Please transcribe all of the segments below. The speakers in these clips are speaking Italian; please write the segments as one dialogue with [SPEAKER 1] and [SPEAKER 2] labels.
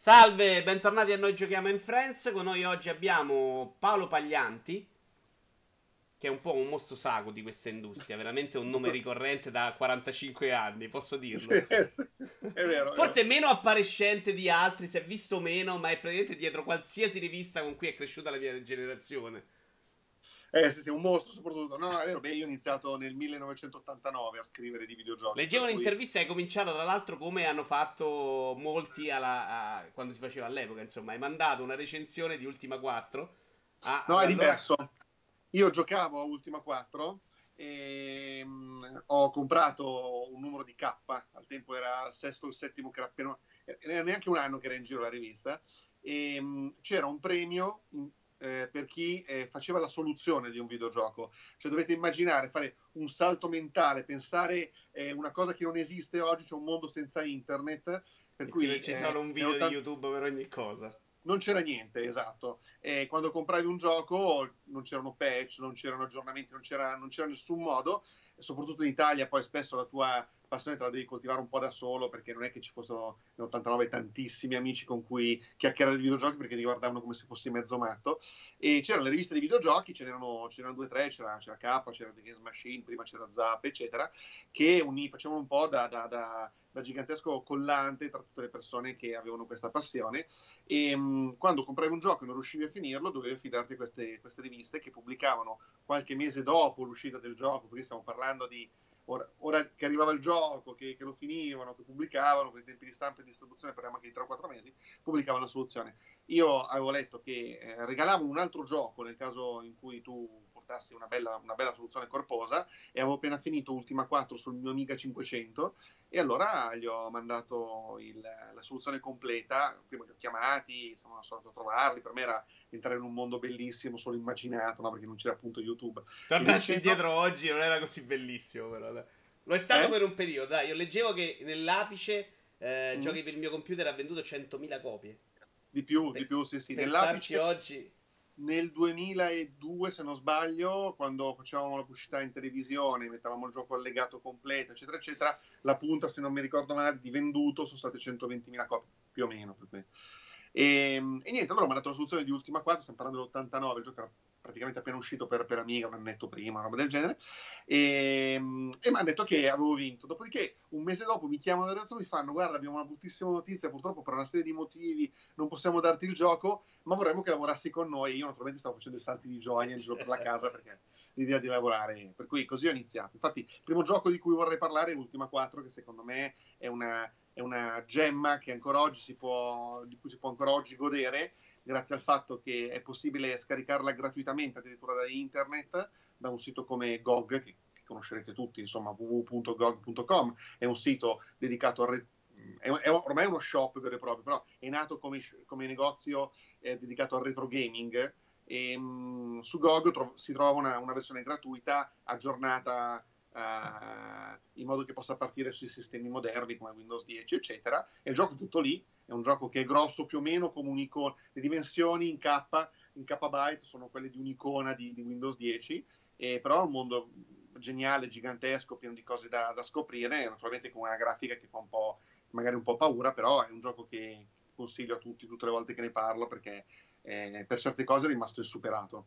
[SPEAKER 1] Salve, bentornati a Noi Giochiamo in Friends. Con noi oggi abbiamo Paolo Paglianti, che è un po' un mostro sacro di questa industria, veramente un nome ricorrente da 45 anni, posso dirlo.
[SPEAKER 2] è vero.
[SPEAKER 1] Forse è meno appariscente di altri, si è visto meno, ma è praticamente dietro qualsiasi rivista con cui è cresciuta la mia generazione.
[SPEAKER 2] Eh sì, sì, un mostro soprattutto. No, no, è vero, beh, io ho iniziato nel 1989 a scrivere di videogiochi.
[SPEAKER 1] Leggevo cui... un'intervista e hai cominciato, tra l'altro, come hanno fatto molti alla, a, quando si faceva all'epoca, insomma. Hai mandato una recensione di Ultima 4.
[SPEAKER 2] A, no, è diverso. Io giocavo a Ultima 4 e um, ho comprato un numero di K, al tempo era il sesto o il settimo che era appena... Era neanche un anno che era in giro la rivista e um, c'era un premio in, eh, per chi eh, faceva la soluzione di un videogioco. Cioè dovete immaginare, fare un salto mentale, pensare eh, una cosa che non esiste oggi, c'è un mondo senza internet. Per cui
[SPEAKER 1] c'è solo un video 80... di YouTube per ogni cosa.
[SPEAKER 2] Non c'era niente, esatto. E quando compravi un gioco non c'erano patch, non c'erano aggiornamenti, non c'era, non c'era nessun modo. E soprattutto in Italia poi spesso la tua passione te la devi coltivare un po' da solo perché non è che ci fossero nell'89 tantissimi amici con cui chiacchierare di videogiochi perché ti guardavano come se fossi mezzo matto. E c'erano le riviste di videogiochi ce n'erano, c'erano due o tre c'era, c'era K, c'era The Games Machine prima c'era Zap eccetera che uni, facevano un po' da, da, da, da, gigantesco collante tra tutte le persone che avevano questa passione. E mh, mm, quando compravi un gioco e non riuscivi a finirlo dovevi affidarti a queste, queste riviste che pubblicavano qualche mese dopo l'uscita del gioco perché stiamo parlando di ora, ora, che arrivava il gioco, che, che, lo finivano, che pubblicavano, con i tempi di stampa e di distribuzione, parliamo anche di 3 o 4 mesi, pubblicavano la soluzione. Io avevo letto che eh, regalavano un altro gioco nel caso in cui tu portassi una bella, una bella soluzione corposa e avevo appena finito Ultima 4 sul mio Amiga 500 e allora gli ho mandato il, la soluzione completa, prima li ho chiamati, sono andato a trovarli, per me era entrare in un mondo bellissimo, solo immaginato, no? perché non c'era appunto YouTube.
[SPEAKER 1] Tornassi indietro oggi non era così bellissimo, però. Dai. Lo è stato eh? per un periodo, dai. Io leggevo che nell'apice eh, mm. giochi per il mio computer ha venduto 100.000 copie.
[SPEAKER 2] Di più, per, di più, sì, sì.
[SPEAKER 1] Nell'apice oggi
[SPEAKER 2] nel 2002, se non sbaglio, quando facevamo la pubblicità in televisione, mettavamo il gioco allegato completo, eccetera, eccetera, la punta, se non mi ricordo male, di venduto sono state 120.000 copie, più o meno. E, ehm, e, niente, allora ho mandato la soluzione di Ultima 4, stiamo parlando dell'89, il gioco era praticamente appena uscito per, per Amiga, un annetto prima, una roba del genere, e, ehm, e mi hanno detto che avevo vinto. Dopodiché, un mese dopo, mi chiamano da redazione e mi fanno, guarda, abbiamo una bruttissima notizia, purtroppo per una serie di motivi non possiamo darti il gioco, ma vorremmo che lavorassi con noi. Io naturalmente stavo facendo i salti di gioia in giro per la casa perché l'idea di lavorare, per cui così ho iniziato. Infatti, il primo gioco di cui vorrei parlare è l'Ultima 4, che secondo me è una è una gemma che ancora oggi si può, di cui si può ancora oggi godere, grazie al fatto che è possibile scaricarla gratuitamente addirittura da internet, da un sito come GOG, che, che conoscerete tutti, insomma www.gog.com, è un sito dedicato al... Re- è, è, ormai uno shop vero e proprio, però è nato come, come negozio eh, dedicato al retro gaming e mh, su GOG tro- si trova una, una versione gratuita aggiornata uh, in modo che possa partire sui sistemi moderni come Windows 10, eccetera. E il gioco è tutto lì, è un gioco che è grosso più o meno come un'icona, le dimensioni in K, in KB sono quelle di un'icona di, di Windows 10, e però è un mondo geniale, gigantesco, pieno di cose da, da, scoprire, naturalmente con una grafica che fa un po', magari un po' paura, però è un gioco che consiglio a tutti tutte le volte che ne parlo perché eh, per certe cose è rimasto insuperato.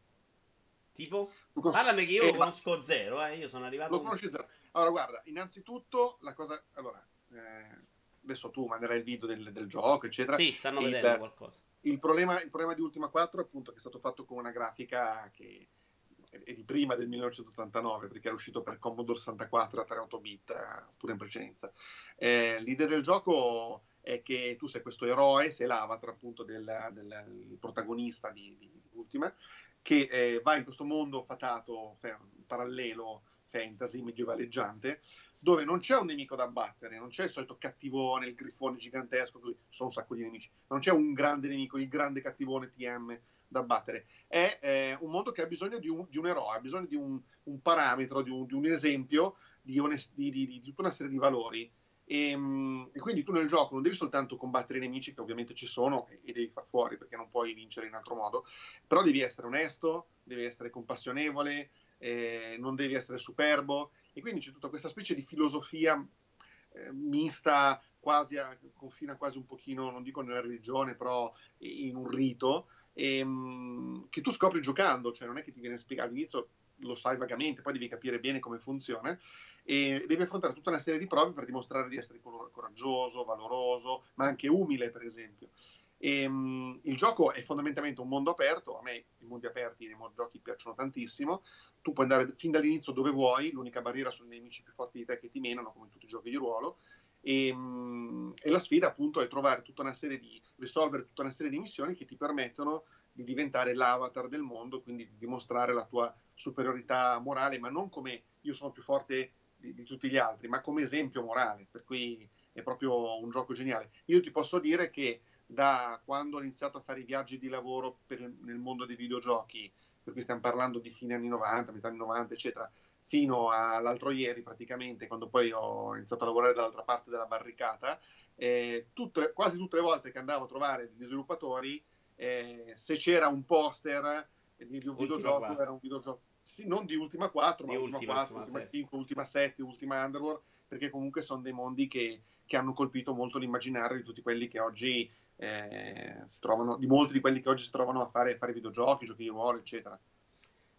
[SPEAKER 1] Tipo? Parlami che io eh, lo conosco ma... zero, eh. Io sono arrivato...
[SPEAKER 2] Lo conosci zero. Allora, guarda, innanzitutto la cosa... Allora, eh, adesso tu manderai il video del, del gioco, eccetera.
[SPEAKER 1] Sì, stanno il, vedendo qualcosa.
[SPEAKER 2] Il problema, il problema di Ultima 4 appunto che è stato fatto con una grafica che è di prima del 1989 perché era uscito per Commodore 64 a 38 bit eh, pure in precedenza eh, l'idea del gioco è che tu sei questo eroe sei l'avatar appunto del, del protagonista di, di, Ultima che eh, va in questo mondo fatato, parallelo, fantasy, medievaleggiante, dove non c'è un nemico da battere, non c'è il solito cattivone, il grifone gigantesco, così, sono un sacco di nemici, non c'è un grande nemico, il grande cattivone TM da battere, è eh, un mondo che ha bisogno di un, di un, eroe, ha bisogno di un, un parametro, di un, di un esempio, di, onest- di, tutta una serie di valori e, ehm, e, quindi tu nel gioco non devi soltanto combattere i nemici, che ovviamente ci sono, e, e, devi far fuori perché non puoi vincere in altro modo, però devi essere onesto, devi essere compassionevole, eh, non devi essere superbo, e quindi c'è tutta questa specie di filosofia eh, mista, quasi a, confina quasi un pochino, non dico nella religione, però in un rito, e, ehm, che tu scopri giocando, cioè non è che ti viene spiegato all'inizio, lo sai vagamente, poi devi capire bene come funziona e devi affrontare tutta una serie di prove per dimostrare di essere coraggioso, valoroso, ma anche umile, per esempio. E, um, il gioco è fondamentalmente un mondo aperto, a me i mondi aperti nei giochi piacciono tantissimo, tu puoi andare fin dall'inizio dove vuoi, l'unica barriera sono i nemici più forti di te che ti menano, come in tutti i giochi di ruolo, e, um, e, la sfida appunto è trovare tutta una serie di, risolvere tutta una serie di missioni che ti permettono di diventare l'avatar del mondo, quindi di dimostrare la tua superiorità morale, ma non come io sono più forte di, di tutti gli altri, ma come esempio morale, per cui è proprio un gioco geniale. Io ti posso dire che da quando ho iniziato a fare i viaggi di lavoro per, nel mondo dei videogiochi, per cui stiamo parlando di fine anni 90, metà anni 90, eccetera, fino all'altro ieri praticamente, quando poi ho iniziato a lavorare dall'altra parte della barricata, eh, tutte, quasi tutte le volte che andavo a trovare degli sviluppatori, eh, se c'era un poster di, di un videogioco, 4. era un videogioco, sì, non di Ultima 4, di ma Ultima, Ultima 4, Ultima 5, Ultima 7, Ultima Underworld, perché comunque sono dei mondi che, che hanno colpito molto l'immaginario di tutti quelli che oggi eh, si trovano, di molti di quelli che oggi si trovano a fare, fare videogiochi, giochi di ruolo, eccetera.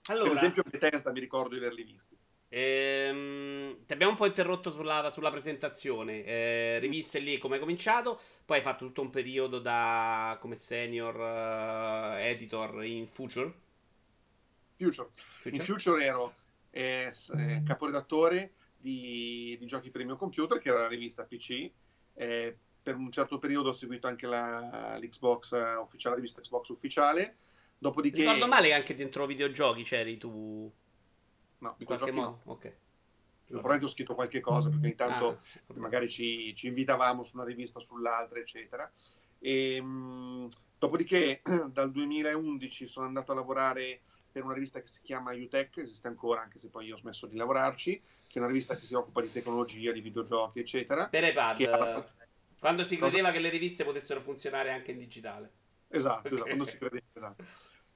[SPEAKER 2] Allora, per esempio, Bethesda mi ricordo di averli visti.
[SPEAKER 1] Ehm, ti abbiamo un po' interrotto sulla, sulla presentazione. Eh, riviste lì come hai cominciato. Poi hai fatto tutto un periodo da come senior uh, editor in Future.
[SPEAKER 2] Future. Future. In Future ero eh, eh, caporedattore di, di, giochi per il mio computer, che era la rivista PC. Eh, per un certo periodo ho seguito anche la, l'Xbox uh, ufficiale, la rivista Xbox ufficiale. Dopodiché...
[SPEAKER 1] Ricordo male che anche dentro videogiochi c'eri tu.
[SPEAKER 2] No, di qualche modo. No. Ok. Probabilmente ho scritto qualche cosa perché intanto ah, sì. magari ci, ci, invitavamo su una rivista o sull'altra, eccetera. E, mh, dopodiché, dal 2011 sono andato a lavorare per una rivista che si chiama UTech, esiste ancora anche se poi io ho smesso di lavorarci, che è una rivista che si occupa di tecnologia, di videogiochi, eccetera.
[SPEAKER 1] Per iPad. Ha... Quando si credeva Cosa? che le riviste potessero funzionare anche in digitale.
[SPEAKER 2] Esatto, okay. esatto quando si credeva, esatto.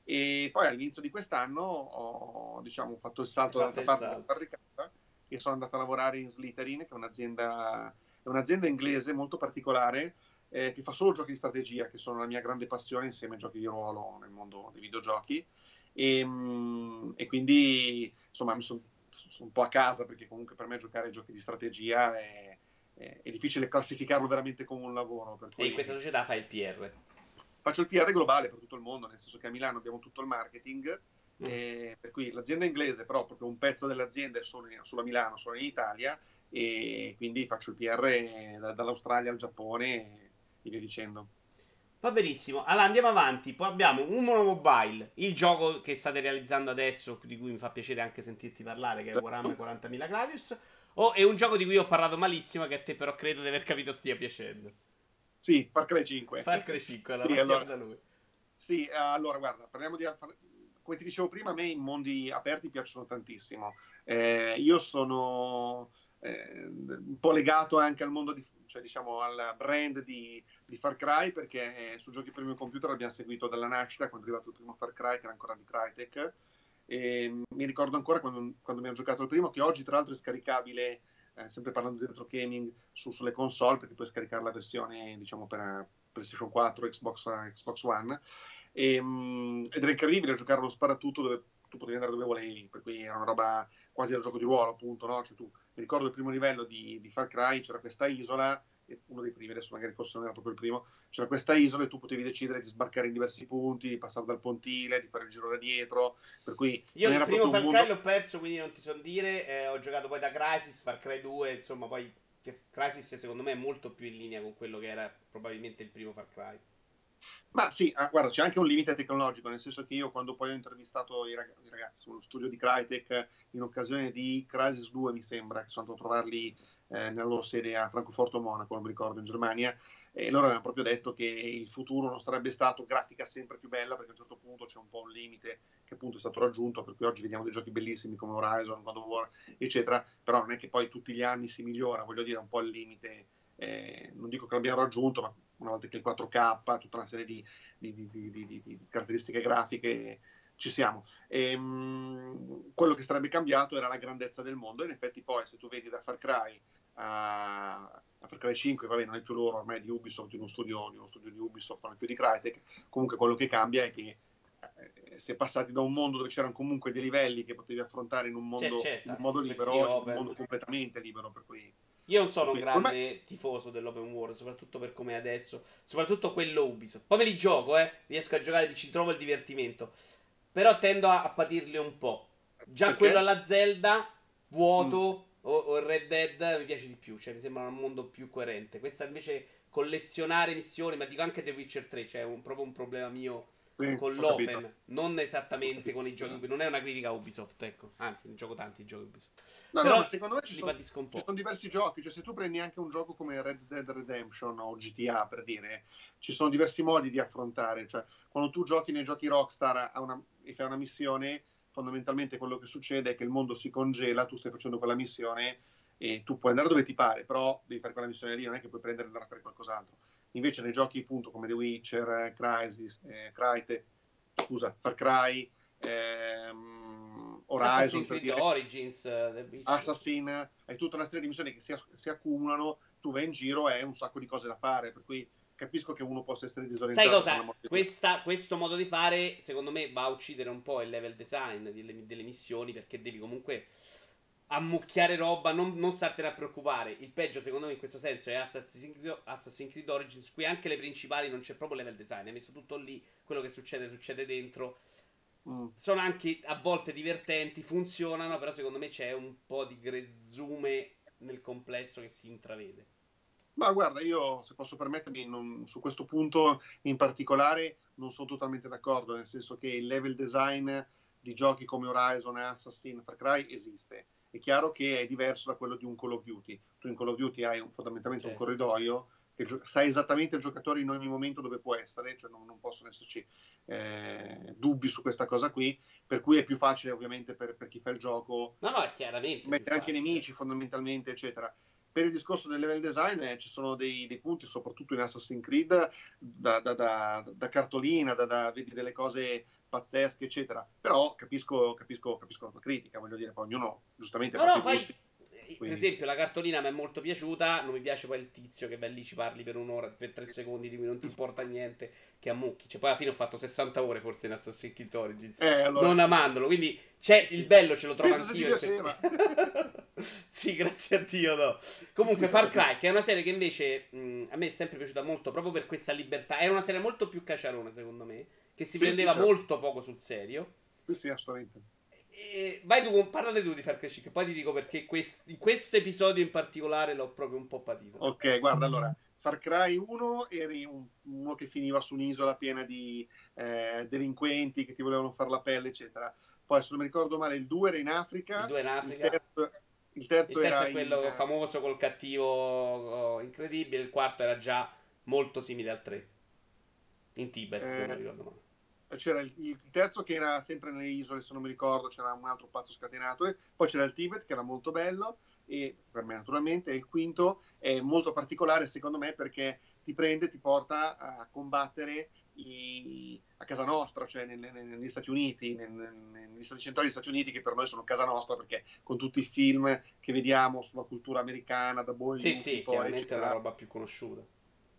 [SPEAKER 2] E poi all'inizio di quest'anno ho diciamo, fatto il salto dall'altra parte della barricata e sono andato a lavorare in Slytherin, che è un'azienda, è un'azienda inglese molto particolare eh, che fa solo giochi di strategia, che sono la mia grande passione insieme ai giochi di ruolo nel mondo dei videogiochi. E, mm, e quindi insomma mi sono son un po' a casa perché comunque per me giocare ai giochi di strategia è, è, è difficile classificarlo veramente come un lavoro.
[SPEAKER 1] Cui... E in questa società fai il PR?
[SPEAKER 2] Faccio il PR globale per tutto il mondo, nel senso che a Milano abbiamo tutto il marketing, mm. eh, per cui l'azienda inglese, però proprio un pezzo dell'azienda è solo, in, solo a Milano, solo in Italia, e quindi faccio il PR da, dall'Australia al Giappone e via dicendo.
[SPEAKER 1] Va benissimo, allora andiamo avanti. Poi abbiamo Umono Mobile, il gioco che state realizzando adesso, di cui mi fa piacere anche sentirti parlare, che è Warhammer 40.000 Gladius. O è un gioco di cui ho parlato malissimo, che a te però credo di aver capito stia piacendo.
[SPEAKER 2] Sì, Far Cry 5.
[SPEAKER 1] Far Cry 5, allora sì, allora, da lui.
[SPEAKER 2] Sì, allora guarda, parliamo di... Come ti dicevo prima, a me i mondi aperti piacciono tantissimo. Eh, io sono eh, un po' legato anche al mondo di, cioè diciamo al brand di, di Far Cry perché eh, su giochi per il mio computer l'abbiamo seguito dalla nascita quando è arrivato il primo Far Cry che era ancora di Crytek e mi ricordo ancora quando, quando ho giocato il primo che oggi tra l'altro è scaricabile eh, sempre parlando di retro gaming, su, sulle console, perché puoi scaricare la versione, diciamo, per eh, PlayStation 4, Xbox, eh, Xbox One. E, um, ed era incredibile giocare uno sparatutto dove tu potevi andare dove volevi, per cui era una roba quasi da gioco di ruolo, appunto, no? Cioè tu, mi ricordo il primo livello di, di Far Cry, c'era questa isola uno dei primi, adesso magari forse non era proprio il primo, c'era questa isola e tu potevi decidere di sbarcare in diversi punti, di passare dal pontile, di fare il giro da dietro, per cui...
[SPEAKER 1] Io il primo Far Cry l'ho perso, quindi non ti so dire, eh, ho giocato poi da Crisis, Far Cry 2, insomma poi Crisis secondo me è molto più in linea con quello che era probabilmente il primo Far Cry.
[SPEAKER 2] Ma sì, ah, guarda, c'è anche un limite tecnologico, nel senso che io quando poi ho intervistato i, rag- i ragazzi sullo studio di Crytek in occasione di Crisis 2, mi sembra, che sono andato a trovarli eh, nella loro sede a Francoforte o Monaco, non mi ricordo, in Germania, e loro avevano proprio detto che il futuro non sarebbe stato grafica sempre più bella, perché a un certo punto c'è un po' un limite che appunto è stato raggiunto, per cui oggi vediamo dei giochi bellissimi come Horizon, God of War, eccetera, però non è che poi tutti gli anni si migliora, voglio dire, un po' il limite, eh, non dico che l'abbiamo raggiunto, ma una volta che il 4K, tutta una serie di, di, di, di caratteristiche grafiche ci siamo. E, ehm, mh, quello che sarebbe cambiato era la grandezza del mondo. In effetti, poi, se tu vedi da Far Cry a, a Far Cry 5, vabbè, non è più loro, ormai è di Ubisoft, in uno studio, in uno studio di Ubisoft, non è più di Crytek. Comunque quello che cambia è che eh, si è passati da un mondo dove c'erano comunque dei livelli che potevi affrontare in un mondo, certo, in un modo libero a un mondo completamente libero, per cui
[SPEAKER 1] io non sono un grande ormai... tifoso dell'open world, soprattutto per come è adesso, soprattutto quello Ubisoft. Poi me li gioco, eh, riesco a giocare, ci trovo il divertimento. Però tendo a, a patirli un po'. Già Perché? quello alla Zelda, vuoto, mm. o, o Red Dead mi piace di più, cioè mi sembra un mondo più coerente. Questa invece collezionare missioni, ma dico anche The Witcher 3, cioè è un, proprio un problema mio sì, con l'open, capito. non esattamente con i giochi Ubisoft. Non è una critica a Ubisoft, ecco. Anzi, ne gioco tanti giochi Ubisoft.
[SPEAKER 2] No, Però no, secondo me ci sono, ci sono, diversi giochi. Cioè, se tu prendi anche un gioco come Red Dead Redemption o GTA, per dire, ci sono diversi modi di affrontare. Cioè, quando tu giochi nei giochi Rockstar una, e fai una missione, fondamentalmente quello che succede è che il mondo si congela, tu stai facendo quella missione e tu puoi andare dove ti pare, però devi fare quella missione lì, non è che puoi prendere e andare a fare qualcos'altro. Invece nei giochi appunto come The Witcher, Crysis, eh, Cryte, scusa, Far Cry, ehm, Horizon,
[SPEAKER 1] Assassin's dire, Origins, uh,
[SPEAKER 2] Assassin, hai tutta una serie di missioni che si, si, accumulano, tu vai in giro e hai un sacco di cose da fare, per cui capisco che uno possa essere disorientato.
[SPEAKER 1] Sai cosa? Questa, questo modo di fare, secondo me, va a uccidere un po' il level design delle, delle missioni, perché devi comunque ammucchiare roba, non, non startene a preoccupare. Il peggio, secondo me, in questo senso è Assassin's Creed, Assassin's Creed Origins. Qui anche le principali non c'è proprio level design. Hai messo tutto lì, quello che succede, succede dentro. Mm. Sono anche a volte divertenti, funzionano, però secondo me c'è un po' di grezzume nel complesso che si intravede.
[SPEAKER 2] Ma guarda, io se posso permettermi, non, su questo punto in particolare non sono totalmente d'accordo, nel senso che il level design di giochi come Horizon, Assassin, Far Cry esiste è chiaro che è diverso da quello di un Call of Duty. Tu in Call of Duty hai fondamentalmente certo. un corridoio che sai esattamente il giocatore in ogni momento dove può essere, cioè non, non possono esserci eh, dubbi su questa cosa qui, per cui è più facile ovviamente per, per chi fa il gioco
[SPEAKER 1] no, no, chiaramente
[SPEAKER 2] mettere anche i nemici fondamentalmente, eccetera per il discorso del level design eh, ci sono dei, dei, punti, soprattutto in Assassin's Creed, da, da, da, da cartolina, da, vedi delle cose pazzesche, eccetera. Però capisco, capisco, capisco la tua critica, voglio dire, poi ognuno giustamente...
[SPEAKER 1] No, no, poi, gusti, quindi... per esempio, la cartolina mi è molto piaciuta, non mi piace poi il tizio che vai lì ci parli per un'ora, per tre secondi di cui non ti importa niente, che ammucchi. Cioè, poi alla fine ho fatto 60 ore forse in Assassin's Creed Origins, eh, allora... non amandolo, quindi c'è il bello, ce lo trovo Penso anch'io. sì, grazie a Dio, no. Comunque, Far Cry, che è una serie che invece mh, a me è sempre piaciuta molto proprio per questa libertà. Era una serie molto più caciarone, secondo me, che si sì, prendeva sì, certo. molto poco sul serio.
[SPEAKER 2] Sì, sì, assolutamente.
[SPEAKER 1] E vai tu, parlate tu di Far Cry 5, poi ti dico perché quest- in questo episodio in particolare l'ho proprio un po' patito.
[SPEAKER 2] Ok, guarda, allora, Far Cry 1 eri un, uno che finiva su un'isola piena di eh, delinquenti che ti volevano fare la pelle, eccetera. Poi, se non mi ricordo male, il 2 era in Africa.
[SPEAKER 1] Il 2 in Africa.
[SPEAKER 2] Il terzo, il terzo,
[SPEAKER 1] il
[SPEAKER 2] terzo
[SPEAKER 1] è quello in... famoso col cattivo oh, incredibile. Il quarto era già molto simile al 3. In Tibet, eh, se non ricordo male.
[SPEAKER 2] C'era il, il, terzo che era sempre nelle isole, se non mi ricordo, c'era un altro pazzo scatenato. Poi c'era il Tibet che era molto bello e per me naturalmente il quinto è molto particolare secondo me perché ti prende, ti porta a combattere i, a casa nostra, cioè nel, nel, negli Stati Uniti, nel, negli Stati centrali degli Stati Uniti, che per noi sono casa nostra perché con tutti i film che vediamo sulla cultura americana, da Boy
[SPEAKER 1] Sì, sì, poi, chiaramente eccetera, è la roba più conosciuta.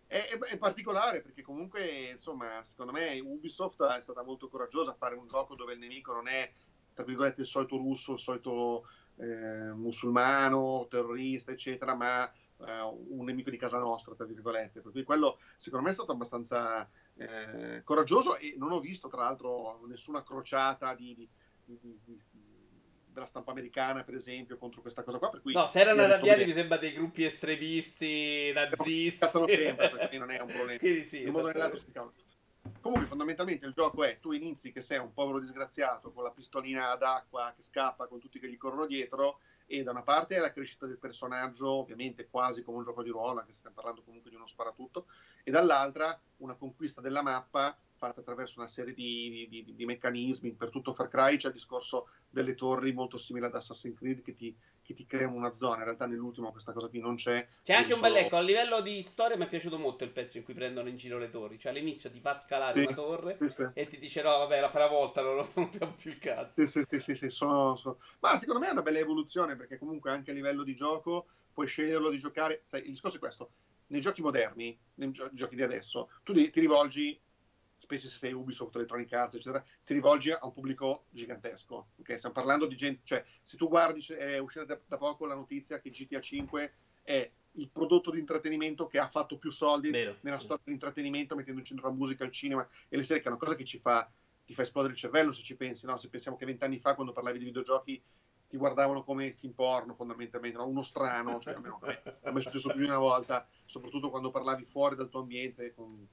[SPEAKER 2] È, è, particolare perché comunque, insomma, secondo me Ubisoft è stata molto coraggiosa a fare un gioco dove il nemico non è, tra virgolette, il solito russo, il solito eh, musulmano, terrorista, eccetera, ma eh, un nemico di casa nostra, tra virgolette. Per cui quello, secondo me, è stato abbastanza eh, coraggioso e non ho visto tra l'altro nessuna crociata di, di, di, della stampa americana per esempio contro questa cosa qua per cui
[SPEAKER 1] no se erano arrabbiati mi sembra dei gruppi estremisti nazisti.
[SPEAKER 2] cazzano sempre perché non è un problema. Quindi sì, in modo si comunque fondamentalmente il gioco è tu inizi che sei un povero disgraziato con la pistolina d'acqua che scappa con tutti che gli corrono dietro e da una parte è la crescita del personaggio, ovviamente quasi come un gioco di ruolo, anche se stiamo parlando comunque di uno sparatutto, e dall'altra una conquista della mappa fatta attraverso una serie di, di, di, meccanismi. Per tutto Far Cry c'è il discorso delle torri molto simile ad Assassin's Creed che ti che ti creano una zona. In realtà nell'ultimo questa cosa qui non c'è.
[SPEAKER 1] C'è anche un bel ecco, a livello di storia mi è piaciuto molto il pezzo in cui prendono in giro le torri. Cioè all'inizio ti fa scalare sì, una torre sì, sì. e ti dice no, vabbè, la farà volta, non rompiamo più il cazzo.
[SPEAKER 2] Sì, sì, sì, sì, sono, sono... Ma secondo me è una bella evoluzione perché comunque anche a livello di gioco puoi sceglierlo di giocare. Sai, il discorso è questo: nei giochi moderni, nei gio- giochi di adesso, tu ti rivolgi specie se sei Ubisoft, Electronic Arts, eccetera, ti rivolgi a un pubblico gigantesco. Okay? Stiamo parlando di gente, cioè, se tu guardi, è uscita da, da, poco la notizia che GTA 5 è il prodotto di intrattenimento che ha fatto più soldi Vero. nella storia dell'intrattenimento, mettendo in centro la musica, il cinema e le serie, che è una cosa che ci fa, ti fa esplodere il cervello se ci pensi, no? Se pensiamo che vent'anni fa, quando parlavi di videogiochi, ti guardavano come film porno fondamentalmente, no? uno strano, cioè, almeno a me è successo più di una volta, soprattutto quando parlavi fuori dal tuo ambiente con,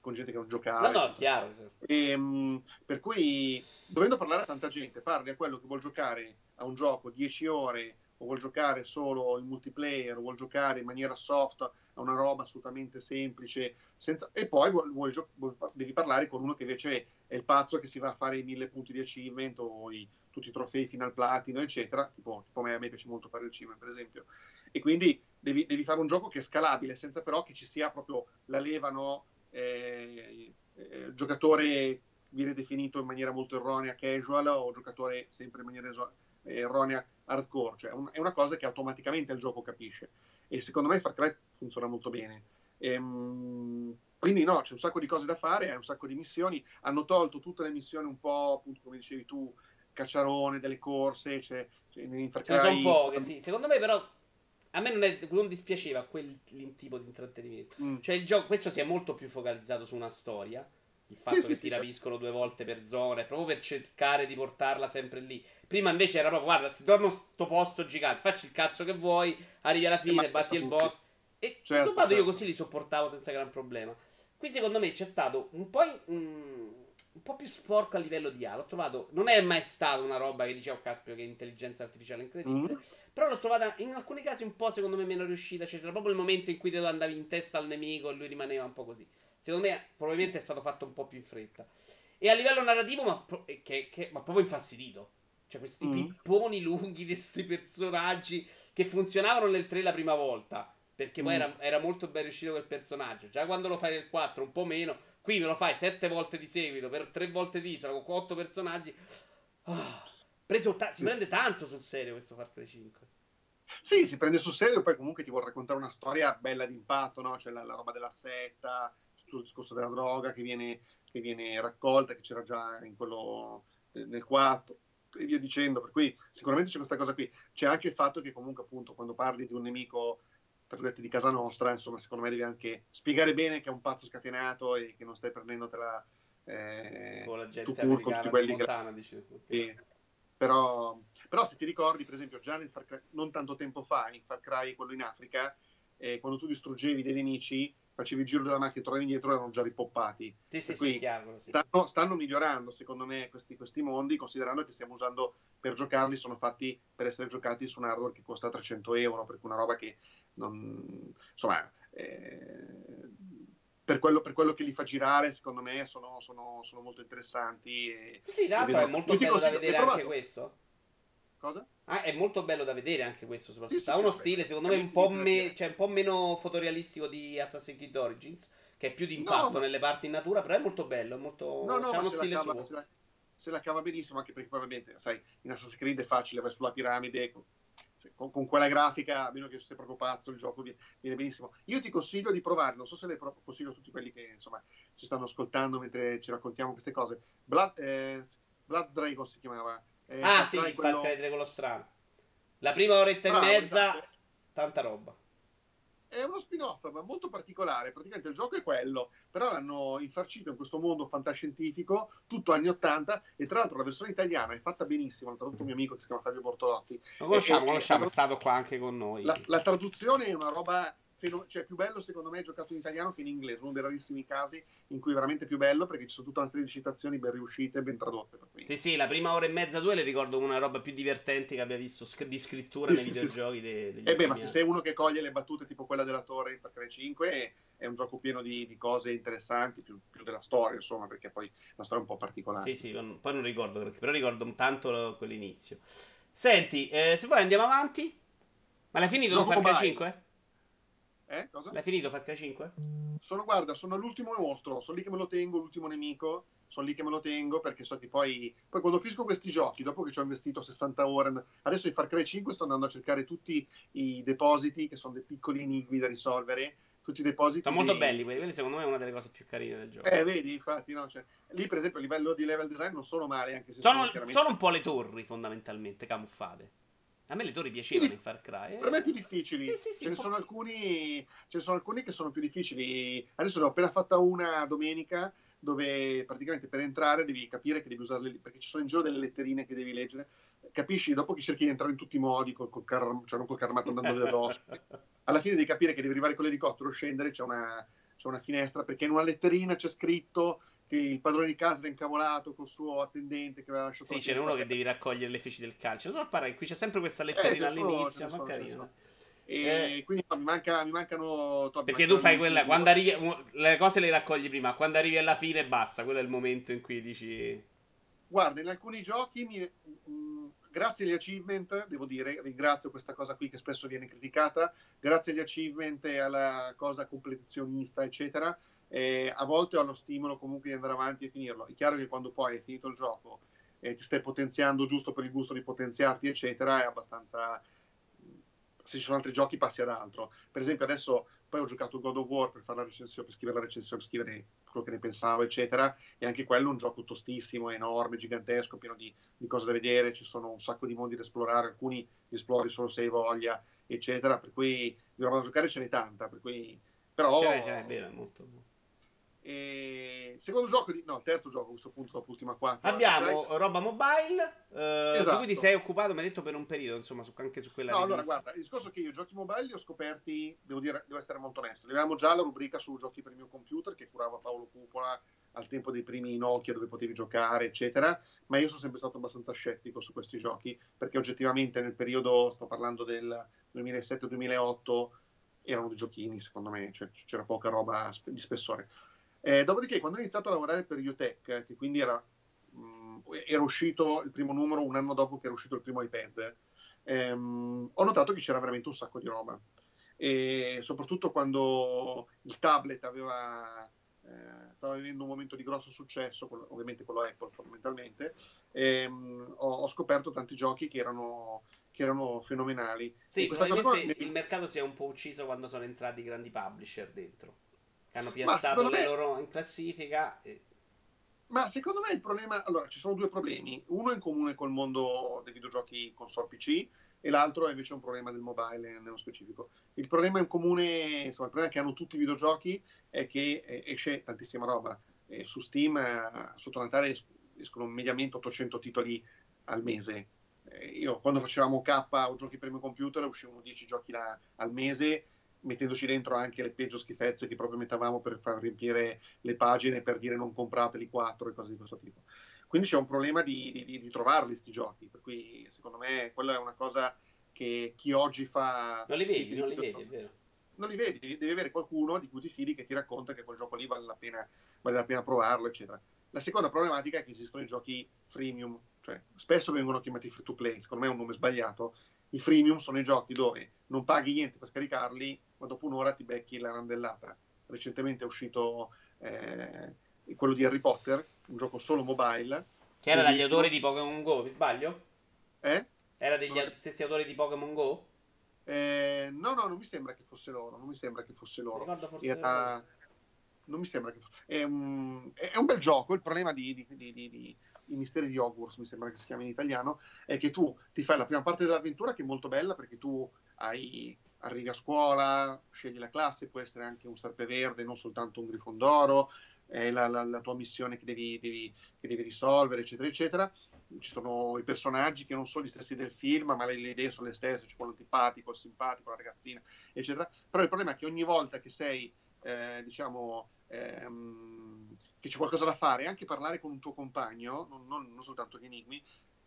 [SPEAKER 2] con gente che non giocava.
[SPEAKER 1] No, no, chiaro.
[SPEAKER 2] E, um, per cui, dovendo parlare a tanta gente, parli a quello che vuol giocare a un gioco 10 ore o vuol giocare solo in multiplayer, o vuol giocare in maniera soft a una roba assolutamente semplice, senza... e poi vuol, vuol gio... devi parlare con uno che invece è il pazzo che si va a fare i mille punti di achievement o i... tutti i trofei fino al platino, eccetera. Tipo, tipo a, me, a me piace molto fare il achievement, per esempio. E quindi devi, devi, fare un gioco che è scalabile, senza però che ci sia proprio la leva, no? Eh, eh, giocatore viene definito in maniera molto erronea casual o giocatore sempre in maniera erronea hardcore, cioè un, è una cosa che automaticamente il gioco capisce e secondo me Far Cry funziona molto bene. Ehm, quindi no, c'è un sacco di cose da fare, un sacco di missioni, hanno tolto tutte le missioni un po', appunto, come dicevi tu, cacciarone, delle corse, cioè, cioè in Far Cry...
[SPEAKER 1] Ce ne sono poche, sì. Secondo me però a me non, è, non dispiaceva quel tipo di intrattenimento. Mm. Cioè il gioco, questo si è molto più focalizzato su una storia il fatto sì, che sì, ti sì, rapiscono due volte per zone, proprio per cercare di portarla sempre lì. Prima invece era proprio, guarda, ti do sto posto gigante, facci il cazzo che vuoi, arrivi alla fine, e batti il boss. E certo, insomma certo. io così li sopportavo senza gran problema. Qui secondo me c'è stato un po', in, um, un po' più sporco a livello di A. L'ho trovato, non è mai stata una roba che dicevo, oh, caspio, che intelligenza artificiale incredibile. Mm. Però l'ho trovata in alcuni casi un po', secondo me, meno riuscita. Cioè, c'era proprio il momento in cui te lo andavi in testa al nemico e lui rimaneva un po' così. Secondo me, probabilmente è stato fatto un po' più in fretta. E a livello narrativo, ma, pro- che, che, ma proprio infastidito. Cioè, questi mm. pipponi lunghi di questi personaggi che funzionavano nel 3 la prima volta. Perché poi mm. era, era, molto ben riuscito quel personaggio. Già quando lo fai nel 4, un po' meno. Qui me lo fai sette volte di seguito per tre volte di isola con otto personaggi. Oh, preso ta- si prende tanto sul serio questo Far Cry 5.
[SPEAKER 2] Sì, si prende sul serio, poi comunque ti vuole raccontare una storia bella d'impatto, no? Cioè la, la roba della setta, sul discorso della droga che viene, che viene raccolta, che c'era già in quello nel 4 e via dicendo. Per cui sicuramente c'è questa cosa qui. C'è anche il fatto che comunque appunto quando parli di un nemico tra virgolette di casa nostra, insomma, secondo me devi anche spiegare bene che è un pazzo scatenato e che non stai prendendotela
[SPEAKER 1] eh, con la gente tu, con tutti quelli Montana, che... dici.
[SPEAKER 2] Sì. Però, però, se ti ricordi, per esempio, già nel Far Cry, non tanto tempo fa, in Far Cry, quello in Africa, eh, quando tu distruggevi dei nemici, facevi il giro della macchina e tornavi indietro erano già ripoppati.
[SPEAKER 1] Sì, sì, sì, chiaro,
[SPEAKER 2] sì. Stanno, stanno, migliorando, secondo me, questi, questi, mondi, considerando che stiamo usando per giocarli, sono fatti per essere giocati su un hardware che costa 300 euro, per cui una roba che non... insomma... Eh, per quello, per quello, che li fa girare, secondo me, sono, sono, sono molto interessanti. E,
[SPEAKER 1] sì, l'altro è molto bello da vedere anche questo.
[SPEAKER 2] Cosa?
[SPEAKER 1] Ah, è molto bello da vedere anche questo, soprattutto. Sì, sì, ha uno stile, secondo me, un po, me, cioè, un po' meno fotorealistico di Assassin's Creed Origins, che è più di impatto no, nelle parti in natura, però è molto bello, è molto...
[SPEAKER 2] No, no, uno stile cava, suo. Se la, se la, cava benissimo, anche perché poi, ovviamente, sai, in Assassin's Creed è facile, vai sulla piramide, con, con, quella grafica, a meno che sei proprio pazzo, il gioco viene, viene, benissimo. Io ti consiglio di provare, non so se le consiglio a tutti quelli che, insomma, ci stanno ascoltando mentre ci raccontiamo queste cose. Blood, eh, Blood Dragon si chiamava
[SPEAKER 1] eh, ah, sì, quello... Far Cry quello strano. La prima oretta Bravo, e mezza, esatto. tanta roba.
[SPEAKER 2] È uno spin-off, ma molto particolare. Praticamente il gioco è quello, però l'hanno infarcito in questo mondo fantascientifico, tutto anni 80, e tra l'altro la versione italiana è fatta benissimo. L'ha tradotto un mio amico che si chiama Fabio Bortolotti.
[SPEAKER 1] Lo conosciamo, e, conosciamo, è stato qua anche con noi.
[SPEAKER 2] La, la traduzione è una roba fenom- cioè più bello secondo me è giocato in italiano che in inglese, uno dei rarissimi casi in cui è veramente più bello perché ci sono tutta una serie di citazioni ben riuscite e ben tradotte.
[SPEAKER 1] Sì, sì, la prima ora e mezza, due le ricordo una roba più divertente che abbia visto sc- di scrittura sì, nei sì, videogiochi. Sì. De-
[SPEAKER 2] degli eh beh, ma se sei uno che coglie le battute tipo quella della torre in Far Cry 5 è, è un gioco pieno di, di cose interessanti, più, più, della storia, insomma, perché poi la storia è un po' particolare.
[SPEAKER 1] Sì, sì, poi non ricordo perché, però ricordo tanto quell'inizio. Senti, eh, se poi andiamo avanti. Ma l'hai finito no, Far Cry 5?
[SPEAKER 2] Eh, cosa?
[SPEAKER 1] L'hai finito Far Cry 5?
[SPEAKER 2] Sono, guarda, sono l'ultimo mostro, sono lì che me lo tengo, l'ultimo nemico, sono lì che me lo tengo perché so che poi, poi quando finisco questi giochi, dopo che ci ho investito 60 ore, adesso in Far Cry 5 sto andando a cercare tutti i depositi, che sono dei piccoli enigmi da risolvere, tutti i depositi.
[SPEAKER 1] Sono molto belli quelli, quelli secondo me è una delle cose più carine del gioco.
[SPEAKER 2] Eh, vedi, infatti, no, cioè, lì per esempio a livello di level design non sono male, anche se
[SPEAKER 1] sono,
[SPEAKER 2] sono, chiaramente...
[SPEAKER 1] sono un po' le torri fondamentalmente camuffate. A me le torri piacevano in Far Cry. Eh.
[SPEAKER 2] Per me più difficili.
[SPEAKER 1] Sì, sì, sì,
[SPEAKER 2] ce, ne sono alcuni, ce ne sono alcuni che sono più difficili. Adesso ne ho appena fatta una domenica dove praticamente per entrare devi capire che devi usarle perché ci sono in giro delle letterine che devi leggere. Capisci? Dopo che cerchi di entrare in tutti i modi, col, col car, cioè non col carmato andando addosso, alla fine devi capire che devi arrivare con l'elicottero, scendere, c'è una, c'è una finestra perché in una letterina c'è scritto che il padrone di casa era incavolato col suo attendente che aveva lasciato
[SPEAKER 1] Sì, c'è uno che devi raccogliere le feci del calcio. So, qui c'è sempre questa letterina eh, all'inizio, ma carino.
[SPEAKER 2] E eh. quindi no, mi, manca, mi, mancano.
[SPEAKER 1] To, perché tu fai quella. Quando arrivi. Le cose le raccogli prima. Quando arrivi alla fine basta. Quello è il momento in cui dici.
[SPEAKER 2] Guarda, in alcuni giochi, mi, grazie agli achievement, devo dire, ringrazio questa cosa qui che spesso viene criticata. Grazie agli achievement e alla cosa completizionista, eccetera eh, a volte ho lo stimolo comunque di andare avanti e finirlo. È chiaro che quando poi hai finito il gioco e ti stai potenziando giusto per il gusto di potenziarti, eccetera, è abbastanza. Se ci sono altri giochi, passi ad altro. Per esempio, adesso poi ho giocato God of War per fare la recensione, per scrivere la recensione, per scrivere quello che ne pensavo, eccetera. E anche quello è un gioco tostissimo, enorme, gigantesco, pieno di, di cose da vedere. Ci sono un sacco di mondi da esplorare, alcuni li esplori solo se hai voglia, eccetera. Per cui di roba da giocare ce n'è tanta. Per cui, però.
[SPEAKER 1] Ce n'è, ce n'è, bene, molto.
[SPEAKER 2] E secondo gioco, di... no, terzo gioco a questo punto, dopo l'ultima quattro.
[SPEAKER 1] Abbiamo sai? roba mobile, eh, esatto. ti sei occupato, mi hai detto per un periodo, insomma, su, anche su quella
[SPEAKER 2] No, allora, guarda, il discorso è che io giochi mobile li ho scoperti, devo dire, devo essere molto onesto. Avevamo già la rubrica su giochi per il mio computer che curava Paolo Cupola al tempo dei primi Nokia dove potevi giocare, eccetera, ma io sono sempre stato abbastanza scettico su questi giochi, perché oggettivamente nel periodo, sto parlando del 2007-2008, erano dei giochini, secondo me, cioè, c'era poca roba di spessore. Eh, dopodiché, quando ho iniziato a lavorare per Utech, che quindi era, mh, mm, era, uscito il primo numero un anno dopo che era uscito il primo iPad, ehm, ho notato che c'era veramente un sacco di roba. E soprattutto quando il tablet aveva, eh, stava vivendo un momento di grosso successo, quello, ovviamente quello Apple fondamentalmente, ehm, ho, ho, scoperto tanti giochi che erano, che erano fenomenali.
[SPEAKER 1] Sì, probabilmente qua... il mercato si è un po' ucciso quando sono entrati i grandi publisher dentro che hanno piazzato le me... loro in classifica. E...
[SPEAKER 2] Ma secondo me il problema, allora ci sono due problemi, uno in comune col mondo dei videogiochi console PC e l'altro è invece un problema del mobile nello specifico. Il problema in comune, insomma, il problema che hanno tutti i videogiochi è che eh, esce tantissima roba. Eh, su Steam eh, sotto Natale es- escono mediamente 800 titoli al mese. Eh, io quando facevamo K o giochi per il mio computer uscivano 10 giochi la- al mese mettendoci dentro anche le peggio schifezze che proprio mettavamo per far riempire le pagine per dire non comprateli quattro e cose di questo tipo. Quindi c'è un problema di, di, di trovarli questi giochi, per cui secondo me quella è una cosa che chi oggi fa...
[SPEAKER 1] Non li vedi, non li vedi, è vero.
[SPEAKER 2] Non li vedi, devi avere qualcuno di cui ti fidi che ti racconta che quel gioco lì vale la pena, vale la pena provarlo, eccetera. La seconda problematica è che esistono i giochi freemium, cioè spesso vengono chiamati free to play, secondo me è un nome sbagliato, i freemium sono i giochi dove non paghi niente per scaricarli, ma dopo un'ora ti becchi la randellata. Recentemente è uscito eh, quello di Harry Potter, un gioco solo mobile.
[SPEAKER 1] Che era dagli autori di Pokémon Go, mi sbaglio?
[SPEAKER 2] Eh?
[SPEAKER 1] Era degli no. stessi autori di Pokémon Go?
[SPEAKER 2] Eh, no, no, non mi sembra che fosse loro. Non mi sembra che fosse loro. Era... Non mi sembra che fosse. È un... è un bel gioco. Il problema di, di, di, di i misteri di Hogwarts, mi sembra che si chiami in italiano, è che tu ti fai la prima parte dell'avventura che è molto bella perché tu hai, arrivi a scuola, scegli la classe, può essere anche un serpeverde, non soltanto un grifondoro, è la, la, la tua missione che devi, devi, che devi, risolvere, eccetera, eccetera. Ci sono i personaggi che non sono gli stessi del film, ma le, le idee sono le stesse, c'è quello antipatico, il simpatico, la ragazzina, eccetera. Però il problema è che ogni volta che sei, eh, diciamo, ehm, che c'è qualcosa da fare, anche parlare con un tuo compagno, non, non, non soltanto gli enigmi,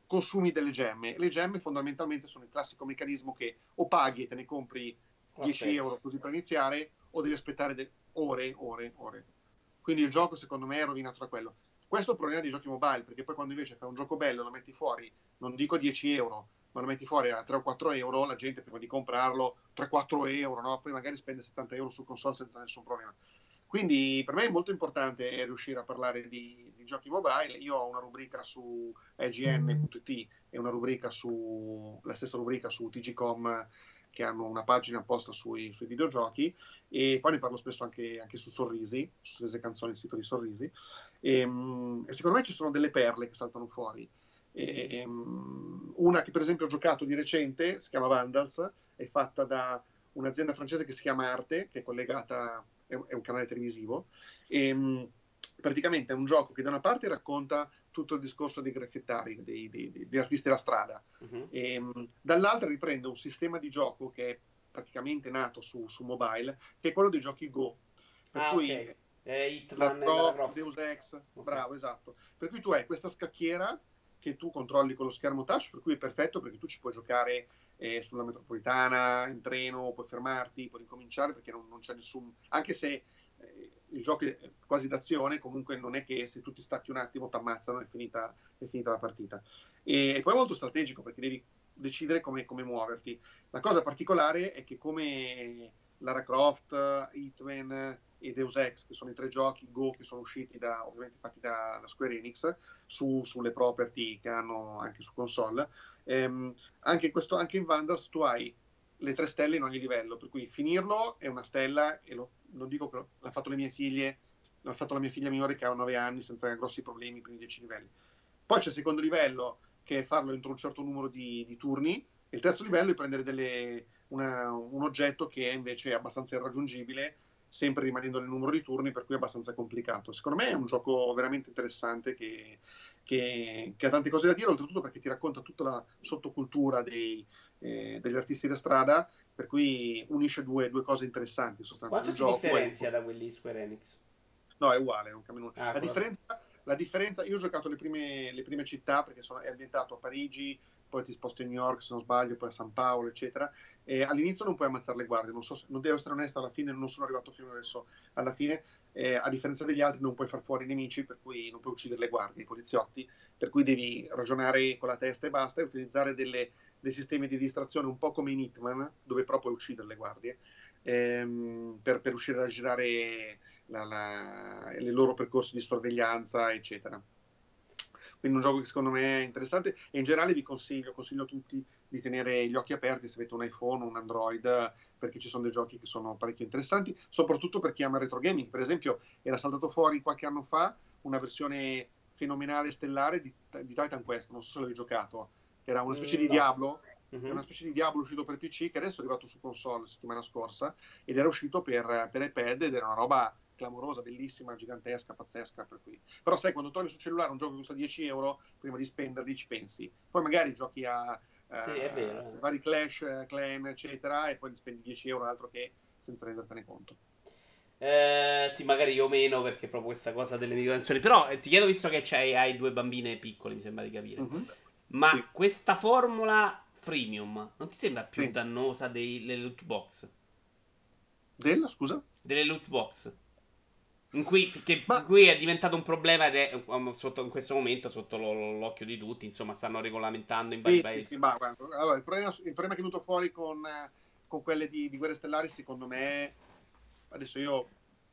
[SPEAKER 2] consumi delle gemme. Le gemme fondamentalmente sono il classico meccanismo che o paghi e te ne compri 10 Aspetta. euro così per iniziare, o devi aspettare de- ore, ore, ore. Quindi il gioco secondo me è rovinato da quello. Questo è il problema dei giochi mobile, perché poi quando invece fai un gioco bello, lo metti fuori, non dico 10 euro, ma lo metti fuori a 3 o 4 euro, la gente prima di comprarlo 3-4 euro, no? poi magari spende 70 euro su console senza nessun problema. Quindi per me è molto importante riuscire a parlare di, di giochi mobile. Io ho una rubrica su IGN.it e una rubrica su la stessa rubrica su TGCom che hanno una pagina apposta sui, sui videogiochi e poi ne parlo spesso anche, anche su Sorrisi, su Sorrisi Canzoni, il sito di Sorrisi e, e, secondo me ci sono delle perle che saltano fuori. E, una che per esempio ho giocato di recente, si chiama Vandals, è fatta da un'azienda francese che si chiama Arte, che è collegata è un canale televisivo, e mm, praticamente è un gioco che da una parte racconta tutto il discorso dei graffettari, dei, dei, degli artisti della strada, uh-huh. e mm, dall'altra riprende un sistema di gioco che è praticamente nato su, su mobile, che è quello dei giochi Go.
[SPEAKER 1] Per ah, cui okay. eh,
[SPEAKER 2] Hitman, la Croft, Deus Ex, okay. bravo, esatto. Per cui tu hai questa scacchiera che tu controlli con lo schermo touch, per cui è perfetto perché tu ci puoi giocare eh, sulla metropolitana, in treno, puoi fermarti, puoi ricominciare perché non, non c'è nessun... anche se eh, il gioco è quasi d'azione, comunque non è che se tu ti stacchi un attimo ti ammazzano è finita, è finita la partita. E, e, poi è molto strategico perché devi decidere come, come muoverti. La cosa particolare è che come Lara Croft, Hitman e Deus Ex, che sono i tre giochi Go che sono usciti da, ovviamente fatti da, da Square Enix, su, sulle property che hanno anche su console, ehm, anche, questo, anche in Vandals tu hai le tre stelle in ogni livello, per cui finirlo è una stella, e lo, lo dico che l'ha fatto le mie figlie, l'ha fatto la mia figlia minore che ha 9 anni senza grossi problemi, quindi 10 livelli. Poi c'è il secondo livello che è farlo entro un certo numero di, di turni, e il terzo livello è prendere delle, una, un oggetto che è invece abbastanza irraggiungibile, sempre rimanendo nel numero di turni, per cui è abbastanza complicato. Secondo me è un gioco veramente interessante che, che, che ha tante cose da dire, oltretutto perché ti racconta tutta la sottocultura dei, eh, degli artisti da strada, per cui unisce due, due cose interessanti.
[SPEAKER 1] Quanto si differenzia da quelli Square Enix?
[SPEAKER 2] No, è uguale, non cambia nulla. Ah, la, differenza, la, differenza, io ho giocato le prime, le prime città perché sono, è ambientato a Parigi, poi ti sposti a New York se non sbaglio, poi a San Paolo, eccetera. E all'inizio non puoi ammazzare le guardie, non, so se, non devo essere onesto, alla fine non sono arrivato fino adesso alla fine. Eh, a differenza degli altri non puoi far fuori i nemici, per cui non puoi uccidere le guardie, i poliziotti, per cui devi ragionare con la testa e basta e utilizzare delle, dei sistemi di distrazione un po' come in Hitman, dove però puoi uccidere le guardie, ehm, per, per, riuscire a girare i loro percorsi di sorveglianza, eccetera. Quindi un gioco che secondo me è interessante e in generale vi consiglio, consiglio a tutti di tenere gli occhi aperti se avete un iPhone o un Android perché ci sono dei giochi che sono parecchio interessanti, soprattutto per chi ama retro gaming. Per esempio era saltato fuori qualche anno fa una versione fenomenale stellare di, di Titan Quest, non so se l'hai giocato, era una specie mm, di no. Diablo, mm-hmm. una specie di Diablo uscito per PC che adesso è arrivato su console la settimana scorsa ed era uscito per, per iPad ed era una roba clamorosa, bellissima, gigantesca, pazzesca. Per cui. Però sai, quando trovi sul cellulare un gioco che costa 10 euro, prima di spenderli ci pensi. Poi magari giochi a sì, uh, vari Clash, Clan, eccetera, e poi spendi 10 euro altro che senza rendertene conto.
[SPEAKER 1] Eh, sì, magari io meno perché proprio questa cosa delle microtransferenze. Però eh, ti chiedo, visto che hai due bambine piccole, mi sembra di capire. Uh-huh. Ma sì. questa formula freemium non ti sembra più sì. dannosa delle loot box?
[SPEAKER 2] Della, scusa?
[SPEAKER 1] Delle loot box. In cui, che, ma... in cui, è diventato un problema ed è um, sotto, in questo momento sotto l'occhio di tutti, insomma, stanno regolamentando in vari
[SPEAKER 2] sì,
[SPEAKER 1] paesi.
[SPEAKER 2] Sì, sì, allora, il, problema, il, problema, che è venuto fuori con, con quelle di, di, Guerre Stellari, secondo me, adesso io,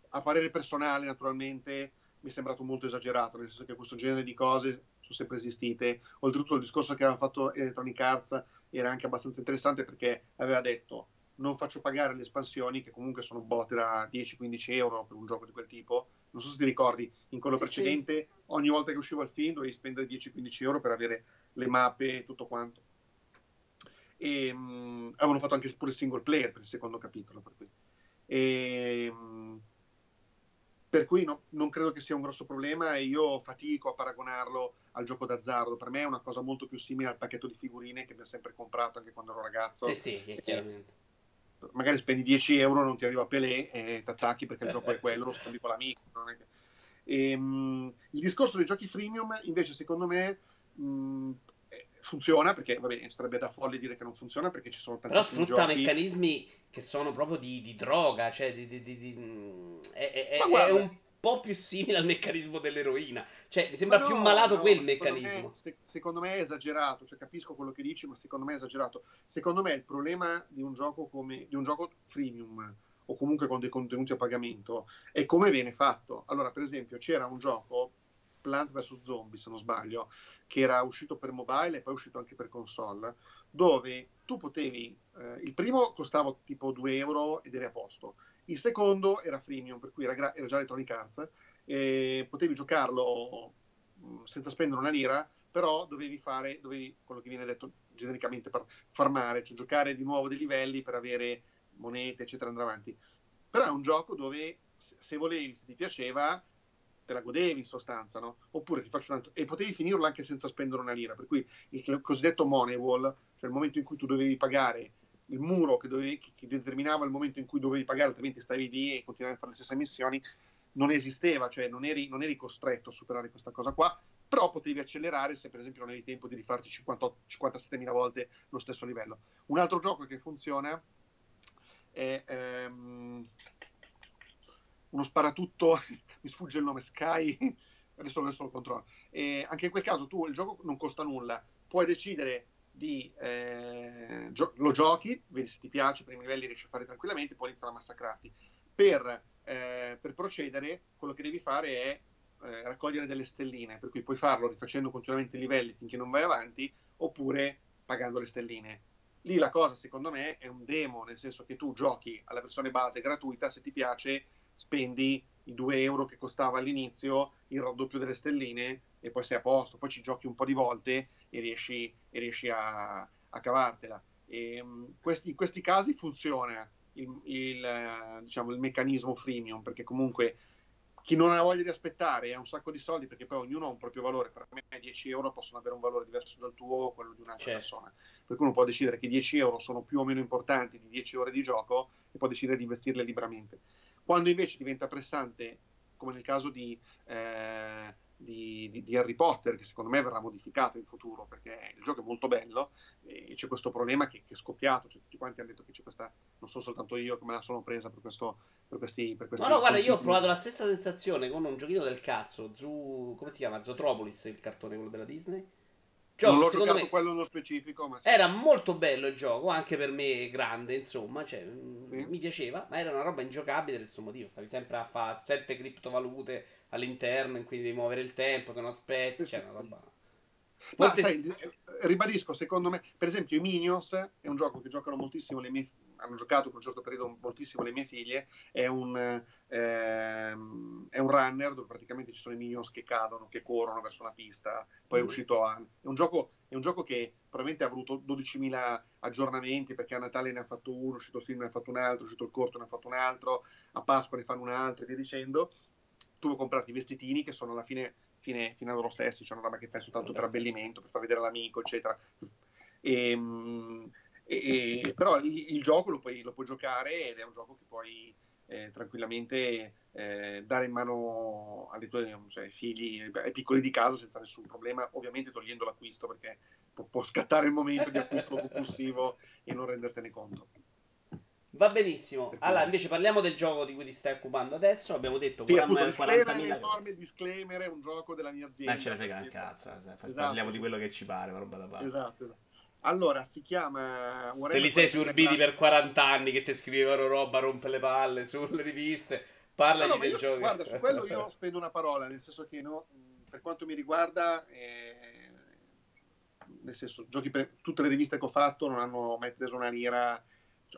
[SPEAKER 2] a parere personale, naturalmente, mi è sembrato molto esagerato, nel senso che questo genere di cose sono sempre esistite. Oltretutto il discorso che aveva fatto Electronic Arts era anche abbastanza interessante perché aveva detto non faccio pagare le espansioni che comunque sono botte da 10-15 euro per un gioco di quel tipo. Non so se ti ricordi, in quello precedente sì. ogni volta che usciva il film dovevi spendere 10-15 euro per avere le mappe e tutto quanto. E um, avevano fatto anche pure single player per il secondo capitolo. Per cui, e, um, per cui no, non credo che sia un grosso problema e io fatico a paragonarlo al gioco d'azzardo. Per me è una cosa molto più simile al pacchetto di figurine che mi ha sempre comprato anche quando ero ragazzo.
[SPEAKER 1] Sì, sì, chiaramente
[SPEAKER 2] magari spendi 10 euro, non ti arriva Pelé e ti attacchi perché il gioco è quello, lo spendi con l'amico. Che... E, um, il discorso dei giochi freemium, invece, secondo me, um, funziona perché, vabbè, sarebbe da folle dire che non funziona perché ci sono
[SPEAKER 1] tanti Però sfrutta giochi... meccanismi che sono proprio di, di droga, cioè di, di, di è, è, è un po' più simile al meccanismo dell'eroina. Cioè, mi sembra
[SPEAKER 2] no,
[SPEAKER 1] più malato
[SPEAKER 2] no,
[SPEAKER 1] quel meccanismo.
[SPEAKER 2] Me, se, secondo me è esagerato, cioè capisco quello che dici, ma secondo me è esagerato. Secondo me il problema di un gioco come di un gioco freemium o comunque con dei contenuti a pagamento è come viene fatto. Allora, per esempio, c'era un gioco Plant vs Zombie, se non sbaglio, che era uscito per mobile e poi è uscito anche per console, dove tu potevi, eh, il primo costava tipo 2 euro ed eri a posto, il secondo era freemium, per cui era, gra- era già Electronic Arts, e potevi giocarlo mh, senza spendere una lira, però dovevi fare, dovevi, quello che viene detto genericamente, per farmare, cioè giocare di nuovo dei livelli per avere monete, eccetera, andare avanti. Però è un gioco dove se volevi, se ti piaceva, te la godevi in sostanza, no? Oppure ti faccio un altro... E potevi finirlo anche senza spendere una lira, per cui il cosiddetto money wall, cioè il momento in cui tu dovevi pagare il muro che, dovevi, che determinava il momento in cui dovevi pagare, altrimenti stavi lì e continuavi a fare le stesse missioni, non esisteva, cioè non eri, non eri costretto a superare questa cosa qua, però potevi accelerare se per esempio non avevi tempo di rifarti 57.000 volte lo stesso livello. Un altro gioco che funziona è um, uno sparatutto mi sfugge il nome Sky, adesso, adesso lo controllo. E anche in quel caso tu il gioco non costa nulla, puoi decidere di eh, gio- lo giochi, vedi se ti piace, i primi livelli riesci a fare tranquillamente, poi iniziano a massacrarti. Per, eh, per procedere, quello che devi fare è eh, raccogliere delle stelline, per cui puoi farlo rifacendo continuamente i livelli finché non vai avanti, oppure pagando le stelline. Lì la cosa, secondo me, è un demo, nel senso che tu giochi alla versione base gratuita, se ti piace, spendi i 2 euro che costava all'inizio, il raddoppio delle stelline e poi sei a posto, poi ci giochi un po' di volte e riesci, e riesci a, a, cavartela. E, um, questi, in questi casi funziona il, il, diciamo, il meccanismo freemium perché comunque chi non ha voglia di aspettare ha un sacco di soldi perché poi ognuno ha un proprio valore. Per me 10 euro possono avere un valore diverso dal tuo o quello di un'altra certo. persona. Per cui uno può decidere che 10 euro sono più o meno importanti di 10 ore di gioco e può decidere di investirle liberamente. Quando invece diventa pressante, come nel caso di, eh, di, di, di, Harry Potter, che secondo me verrà modificato in futuro, perché il gioco è molto bello, e c'è questo problema che, che è scoppiato, cioè, tutti quanti hanno detto che c'è questa, non sono soltanto io che me la sono presa per questo... Per questi, per questi
[SPEAKER 1] no, no, guarda, io ho provato la stessa sensazione con un giochino del cazzo, Zoo, come si chiama? Zootropolis, il cartone, quello della Disney
[SPEAKER 2] Gioco, non l'ho secondo me quello nello specifico, ma
[SPEAKER 1] sì. era molto bello il gioco, anche per me grande, insomma, cioè, mm, sì. mi piaceva, ma era una roba ingiocabile per questo motivo, stavi sempre a fare sette criptovalute all'interno in cui devi muovere il tempo, se non aspetti, sì, cioè una roba...
[SPEAKER 2] Forse... Ma, sai, ribadisco, secondo me, per esempio i Minions è un gioco che giocano moltissimo le mie hanno giocato per un certo periodo moltissimo le mie figlie, è un, ehm, è un runner dove praticamente ci sono i minions che cadono, che corrono verso una pista, poi mm. è uscito a... È un, gioco, è un gioco che probabilmente ha avuto 12.000 aggiornamenti perché a Natale ne ha fatto uno, è uscito il film ne ha fatto un altro, è uscito il corto ne ha fatto un altro, a Pasqua ne fanno un altro e via dicendo. Tu puoi comprarti i vestitini che sono alla fine fine, fine a loro stessi, cioè una roba che fai soltanto per abbellimento, per far vedere all'amico, eccetera. E, ehm, e, e, però il, il gioco lo puoi, lo puoi, giocare ed è un gioco che puoi eh, tranquillamente eh, dare in mano ai tuoi cioè, figli, ai piccoli di casa senza nessun problema, ovviamente togliendo l'acquisto perché può, può scattare il momento di acquisto compulsivo e non rendertene conto.
[SPEAKER 1] Va benissimo. Allora, invece parliamo del gioco di cui ti stai occupando adesso. Abbiamo detto
[SPEAKER 2] sì, 40.000 un enorme disclaimer, è un gioco della mia azienda.
[SPEAKER 1] Non ce ne frega un cazzo. Esatto. Parliamo di quello che ci pare, roba da parte.
[SPEAKER 2] Esatto, esatto. Allora, si chiama...
[SPEAKER 1] Te li sei sorbiti per 40 anni che ti scrivevano roba, rompe le palle sulle riviste. Parlagli no, no, del gioco.
[SPEAKER 2] Guarda, su quello io spendo una parola, nel senso che no, per quanto mi riguarda, eh, nel senso, giochi per tutte le riviste che ho fatto non hanno mai preso una lira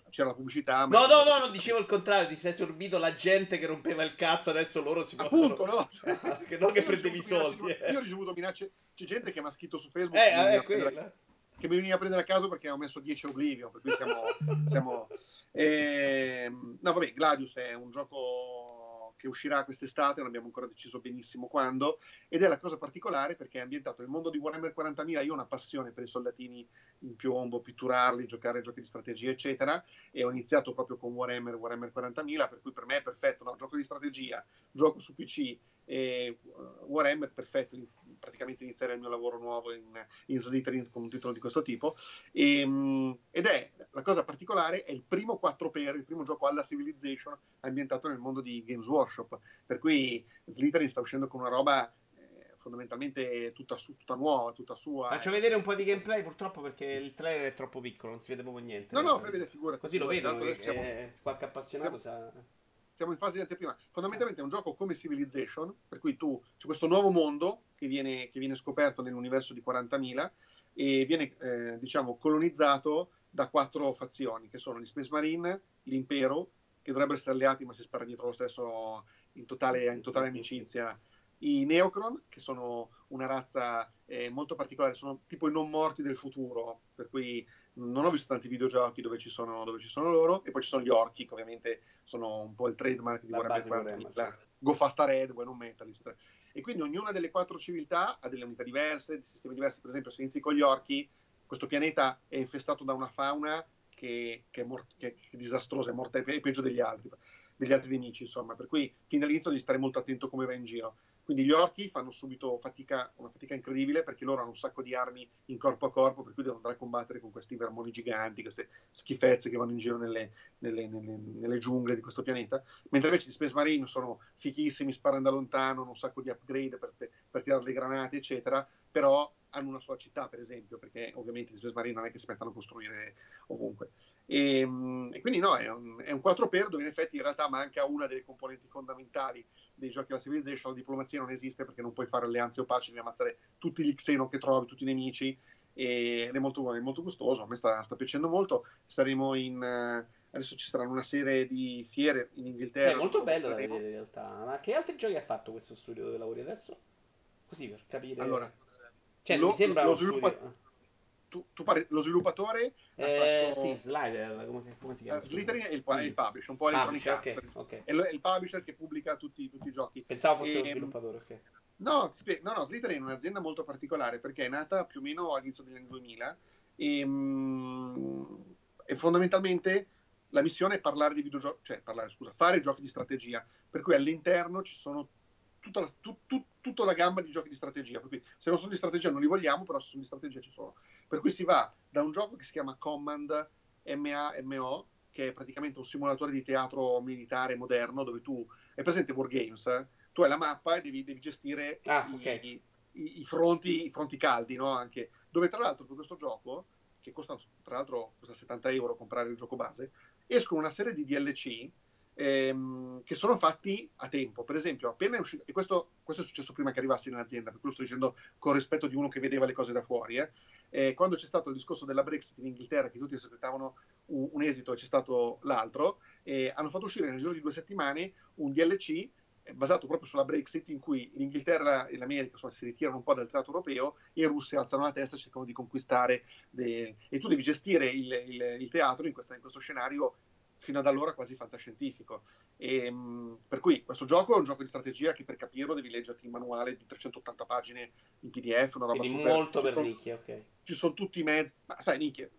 [SPEAKER 2] c'era la pubblicità.
[SPEAKER 1] no, no, no, non dicevo il contrario, ti sei sorbito la gente che rompeva il cazzo, adesso loro si possono...
[SPEAKER 2] Appunto, no?
[SPEAKER 1] che non che prendevi i soldi.
[SPEAKER 2] Minacce,
[SPEAKER 1] eh.
[SPEAKER 2] Io ho ricevuto minacce, c'è gente che mi ha scritto su Facebook.
[SPEAKER 1] Eh, eh, quella
[SPEAKER 2] che mi veniva a prendere a caso perché ho messo 10 Oblivion, per cui siamo... siamo eh, no, vabbè, Gladius è un gioco che uscirà quest'estate, non abbiamo ancora deciso benissimo quando, ed è la cosa particolare perché è ambientato nel mondo di Warhammer 40.000, io ho una passione per i soldatini in piombo, pitturarli, giocare a giochi di strategia, eccetera, e ho iniziato proprio con Warhammer, Warhammer 40.000, per cui per me è perfetto, no? gioco di strategia, gioco su PC, E uh, Warhammer, perfetto, iniz- praticamente iniziare il mio lavoro nuovo in, in Slytherin con un titolo di questo tipo. E, um, ed è, la cosa particolare, è il primo 4x, il primo gioco alla Civilization ambientato nel mondo di Games Workshop, per cui Slytherin sta uscendo con una roba eh, fondamentalmente tutta, su, tutta, nuova, tutta sua.
[SPEAKER 1] Faccio eh. vedere un po' di gameplay purtroppo perché il trailer è troppo piccolo, non si vede proprio niente.
[SPEAKER 2] No, no, fai vedere figura.
[SPEAKER 1] Così lo vedono, siamo... qualche appassionato
[SPEAKER 2] siamo...
[SPEAKER 1] sa
[SPEAKER 2] siamo in fase di anteprima. Fondamentalmente è un gioco come Civilization, per cui tu c'è questo nuovo mondo che viene, che viene scoperto nell'universo di 40.000 e viene, eh, diciamo, colonizzato da quattro fazioni, che sono gli Space Marine, l'Impero, che dovrebbero essere alleati ma si spara dietro lo stesso in totale, in totale amicizia, i Neocron, che sono una razza eh, molto particolare, sono tipo i non morti del futuro, per cui non ho visto tanti videogiochi dove ci sono, dove ci sono loro, e poi ci sono gli orchi, che ovviamente sono un po' il trademark di Warhammer 40.000, Go Fasta Red, Way Non Metalist. E quindi ognuna delle quattro civiltà ha delle unità diverse, dei sistemi diversi, per esempio se inizi con gli orchi, questo pianeta è infestato da una fauna che, che, è, mort- che è, disastrosa, è morta, è peggio degli altri, degli altri nemici, insomma, per cui fin dall'inizio devi stare molto attento come va in giro. Quindi gli orchi fanno subito fatica, una fatica incredibile perché loro hanno un sacco di armi in corpo a corpo, per cui devono andare a combattere con questi vermoni giganti, queste schifezze che vanno in giro nelle, nelle, nelle, nelle giungle di questo pianeta. Mentre invece gli Space Marine sono fichissimi, sparano da lontano, hanno un sacco di upgrade per, per tirare le granate, eccetera, però hanno una sola città, per esempio, perché ovviamente gli Space Marine non è che si mettano a costruire ovunque. E, e quindi no, è un, è un 4x dove in effetti in realtà manca una delle componenti fondamentali dei giochi alla Civilization, la diplomazia non esiste perché non puoi fare alleanze opache, devi ammazzare tutti gli Xeno che trovi, tutti i nemici, ed è molto, è molto gustoso, a me sta, sta piacendo molto. Saremo in... Uh, adesso ci saranno una serie di fiere in Inghilterra.
[SPEAKER 1] È molto bello da vedere in realtà. Ma che altri giochi ha fatto questo studio dove lavori adesso? Così per capire.
[SPEAKER 2] Allora,
[SPEAKER 1] cioè, lo, mi sembra lo sviluppa...
[SPEAKER 2] studio... tu, tu pare... lo sviluppatore
[SPEAKER 1] eh, fatto... sì, Slider come, come si chiama? Uh,
[SPEAKER 2] Slytherin è il, sì. il, publisher un po' Electronic
[SPEAKER 1] okay, okay.
[SPEAKER 2] È, il publisher che pubblica tutti, tutti i giochi
[SPEAKER 1] pensavo fosse e, lo sviluppatore ok
[SPEAKER 2] no, no, no, Slytherin è un'azienda molto particolare perché è nata più o meno all'inizio degli anni 2000 e, um, e fondamentalmente la missione è parlare di videogiochi cioè parlare, scusa, fare giochi di strategia per cui all'interno ci sono tutta la, tu, tu, tutta la gamma di giochi di strategia. Per cui se non sono di strategia non li vogliamo, però se sono di strategia ci sono. Per cui si va da un gioco che si chiama Command MAMO, che è praticamente un simulatore di teatro militare moderno, dove tu è presente Wargames, eh? tu hai la mappa e devi, devi gestire
[SPEAKER 1] ah,
[SPEAKER 2] i,
[SPEAKER 1] okay.
[SPEAKER 2] i, i, fronti, i, fronti, caldi, no? Anche, dove tra l'altro per questo gioco, che costa tra l'altro costa 70 euro comprare il gioco base, escono una serie di DLC ehm, che sono fatti a tempo. Per esempio, appena è uscito, e questo, questo, è successo prima che arrivassi in azienda, per cui lo sto dicendo con rispetto di uno che vedeva le cose da fuori, eh. Eh, quando c'è stato il discorso della Brexit in Inghilterra, che tutti aspettavano un, un esito e c'è stato l'altro, eh, hanno fatto uscire nel giro di due settimane un DLC eh, basato proprio sulla Brexit, in cui l'Inghilterra e l'America insomma, si ritirano un po' dal tratto europeo e i russi alzano la testa e cercano di conquistare. De... E tu devi gestire il, il, il teatro in, questa, in, questo scenario fino ad allora quasi fantascientifico. E, um, per cui questo gioco è un gioco di strategia che per capirlo devi leggerti il manuale di 380 pagine in PDF, una roba
[SPEAKER 1] Quindi
[SPEAKER 2] super...
[SPEAKER 1] molto per nicchie, ok.
[SPEAKER 2] Ci sono tutti i mezzi, ma sai nicchie,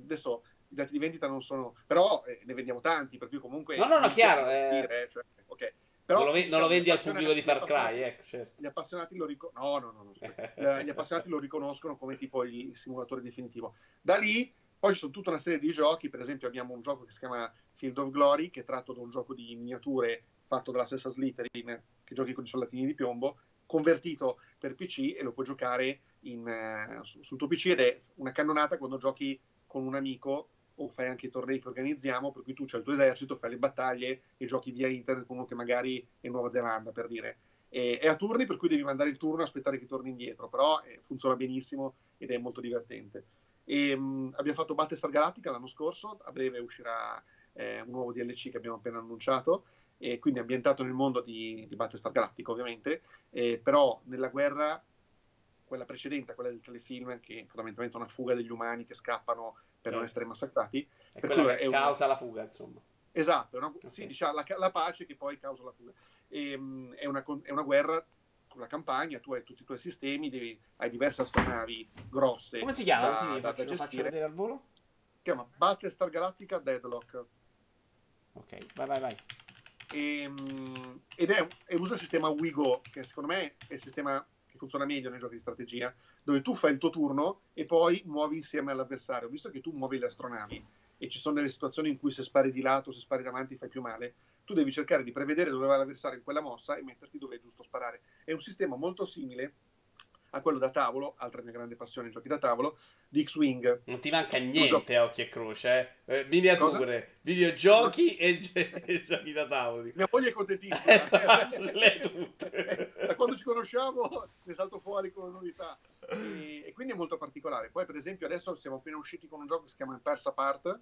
[SPEAKER 2] adesso i dati di vendita non sono... però eh, ne vendiamo tanti, per cui comunque...
[SPEAKER 1] No, no, no, chiaro. Eh...
[SPEAKER 2] Dire, cioè, ok.
[SPEAKER 1] Però, non, lo, non lo vendi al pubblico di Far Cry, ecco, certo.
[SPEAKER 2] Gli appassionati lo riconoscono. No, no, no, no gli appassionati lo riconoscono come tipo il simulatore definitivo. Da lì poi ci sono tutta una serie di giochi, per esempio abbiamo un gioco che si chiama Field of Glory, che è tratto da un gioco di miniature fatto dalla stessa Slytherin, che giochi con i soldatini di piombo, convertito per PC e lo puoi giocare in, uh, su, sul tuo PC ed è una cannonata quando giochi con un amico o fai anche i tornei che organizziamo, per cui tu c'hai il tuo esercito, fai le battaglie e giochi via internet con uno che magari è in Nuova Zelanda, per dire. E, è a turni, per cui devi mandare il turno e aspettare che torni indietro, però eh, funziona benissimo ed è molto divertente. E, um, abbiamo fatto Battlestar Galactica l'anno scorso, a breve uscirà eh, un nuovo DLC che abbiamo appena annunciato, e quindi ambientato nel mondo di, di Battlestar Galactica ovviamente, eh, però nella guerra, quella precedente, quella del telefilm, che è fondamentalmente una fuga degli umani che scappano per non essere massacrati.
[SPEAKER 1] È per quella che è causa una... la fuga, insomma.
[SPEAKER 2] Esatto, una... okay. sì, diciamo, la, la, pace che poi causa la fuga. E, um, è, una, è una guerra la campagna, tu hai tutti i tuoi sistemi, devi, hai diverse astronavi grosse.
[SPEAKER 1] Come si chiama? Da, sì, da, da gestire. vedere al volo?
[SPEAKER 2] Si chiama Battlestar Galactica Deadlock.
[SPEAKER 1] Ok, vai, vai, vai.
[SPEAKER 2] E, ehm, ed è, e usa il sistema Wigo, che secondo me è il sistema che funziona meglio nei giochi di strategia, dove tu fai il tuo turno e poi muovi insieme all'avversario. Visto che tu muovi le astronavi e ci sono delle situazioni in cui se spari di lato, se spari davanti fai più male, tu devi cercare di prevedere dove va l'avversario in quella mossa e metterti dove è giusto sparare. È un sistema molto simile a quello da tavolo, altra mia grande passione, giochi da tavolo, di X-Wing.
[SPEAKER 1] Non ti manca niente a occhio e croce, eh? eh miniature, Cosa? videogiochi e, e, giochi da tavolo.
[SPEAKER 2] Mia moglie è contentissima. da quando ci conosciamo ne salto fuori con novità. E, e, quindi è molto particolare. Poi per esempio adesso siamo appena usciti con un gioco che si chiama Empires Apart,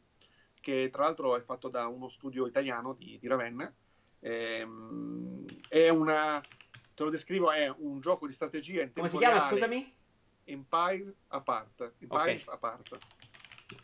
[SPEAKER 2] che tra l'altro è fatto da uno studio italiano di, di Ravenna. Ehm, è una te lo descrivo, è un gioco di strategia in
[SPEAKER 1] Come si chiama, scusami?
[SPEAKER 2] Empire Apart. Empires okay. Apart.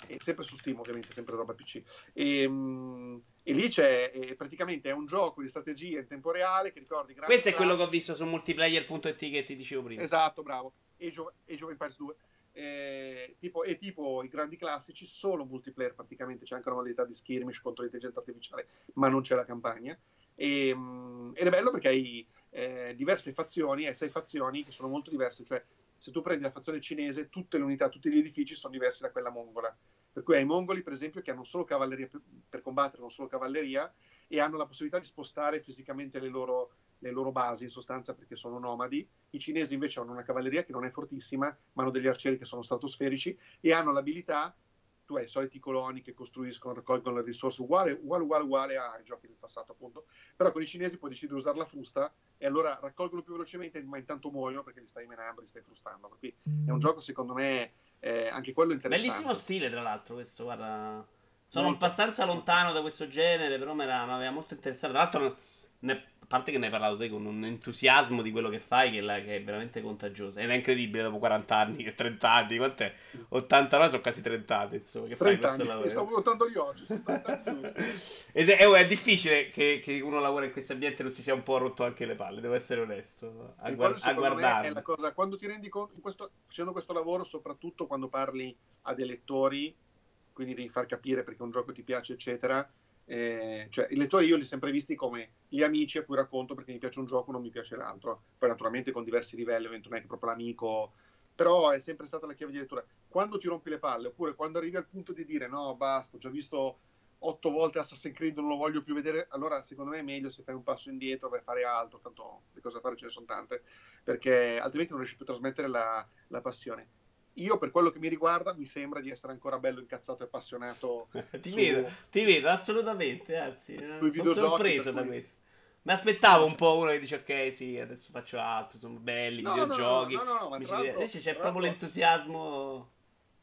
[SPEAKER 2] E sempre su Steam, ovviamente, sempre roba PC. E, um, e lì c'è e praticamente è un gioco di strategia in tempo reale che ricordi
[SPEAKER 1] Questo è quello che ho visto su multiplayer.it che ti dicevo prima.
[SPEAKER 2] Esatto, bravo. Age of, Age of Empires 2. Eh, tipo, è tipo i grandi classici, solo multiplayer praticamente, c'è anche una modalità di skirmish contro l'intelligenza artificiale, ma non c'è la campagna. E, um, ed è bello perché hai eh, diverse fazioni e sei fazioni che sono molto diverse, cioè se tu prendi la fazione cinese, tutte le unità, tutti gli edifici sono diversi da quella mongola. Per cui hai i mongoli, per esempio, che hanno solo cavalleria per, per combattere, non solo cavalleria, e hanno la possibilità di spostare fisicamente le loro, le loro, basi, in sostanza, perché sono nomadi. I cinesi invece hanno una cavalleria che non è fortissima, ma hanno degli arcieri che sono stratosferici e hanno l'abilità tu hai i soliti coloni che costruiscono, raccolgono le risorse uguale, uguale, uguale, uguale ai giochi del passato, appunto. Però con i cinesi puoi decidere di usare la frusta e allora raccolgono più velocemente, ma intanto muoiono perché li stai menando, li stai frustando. Per cui è un gioco, secondo me, eh, anche quello interessante.
[SPEAKER 1] Bellissimo stile, tra l'altro, questo, guarda. Sono molto. abbastanza lontano da questo genere, però mi aveva molto interessato. Tra l'altro, ne parte che ne hai parlato te con un entusiasmo di quello che fai che, la, che, è veramente contagioso. Ed è incredibile dopo 40 anni, 30 anni, quant'è? 89 sono quasi 30 anni, insomma, che fai questo
[SPEAKER 2] anni, lavoro. Stavo votando gli oggi,
[SPEAKER 1] Ed è, è, difficile che, che, uno lavora in questo ambiente e non si sia un po' rotto anche le palle, devo essere onesto. A, guard- a guardare.
[SPEAKER 2] Cosa, quando ti rendi conto, questo, facendo questo lavoro, soprattutto quando parli a dei lettori, quindi devi far capire perché un gioco ti piace, eccetera, eh, cioè, i lettori io li ho sempre visti come gli amici a cui racconto perché mi piace un gioco, non mi piace l'altro. Poi naturalmente con diversi livelli, non è che proprio l'amico, però è sempre stata la chiave di lettura. Quando ti rompi le palle, oppure quando arrivi al punto di dire no, basta, ho già visto otto volte Assassin's Creed, non lo voglio più vedere, allora secondo me è meglio se fai un passo indietro, vai a fare altro, tanto le cose da fare ce ne sono tante, perché altrimenti non riesci più a trasmettere la, la passione io per quello che mi riguarda mi sembra di essere ancora bello incazzato e appassionato.
[SPEAKER 1] ti, su, vedo, ti vedo assolutamente, anzi, sono sorpreso da questo. Mi aspettavo un po' uno che dice ok sì, adesso faccio altro, sono belli, no, videogiochi. No, no, no, no invece c'è proprio l'entusiasmo.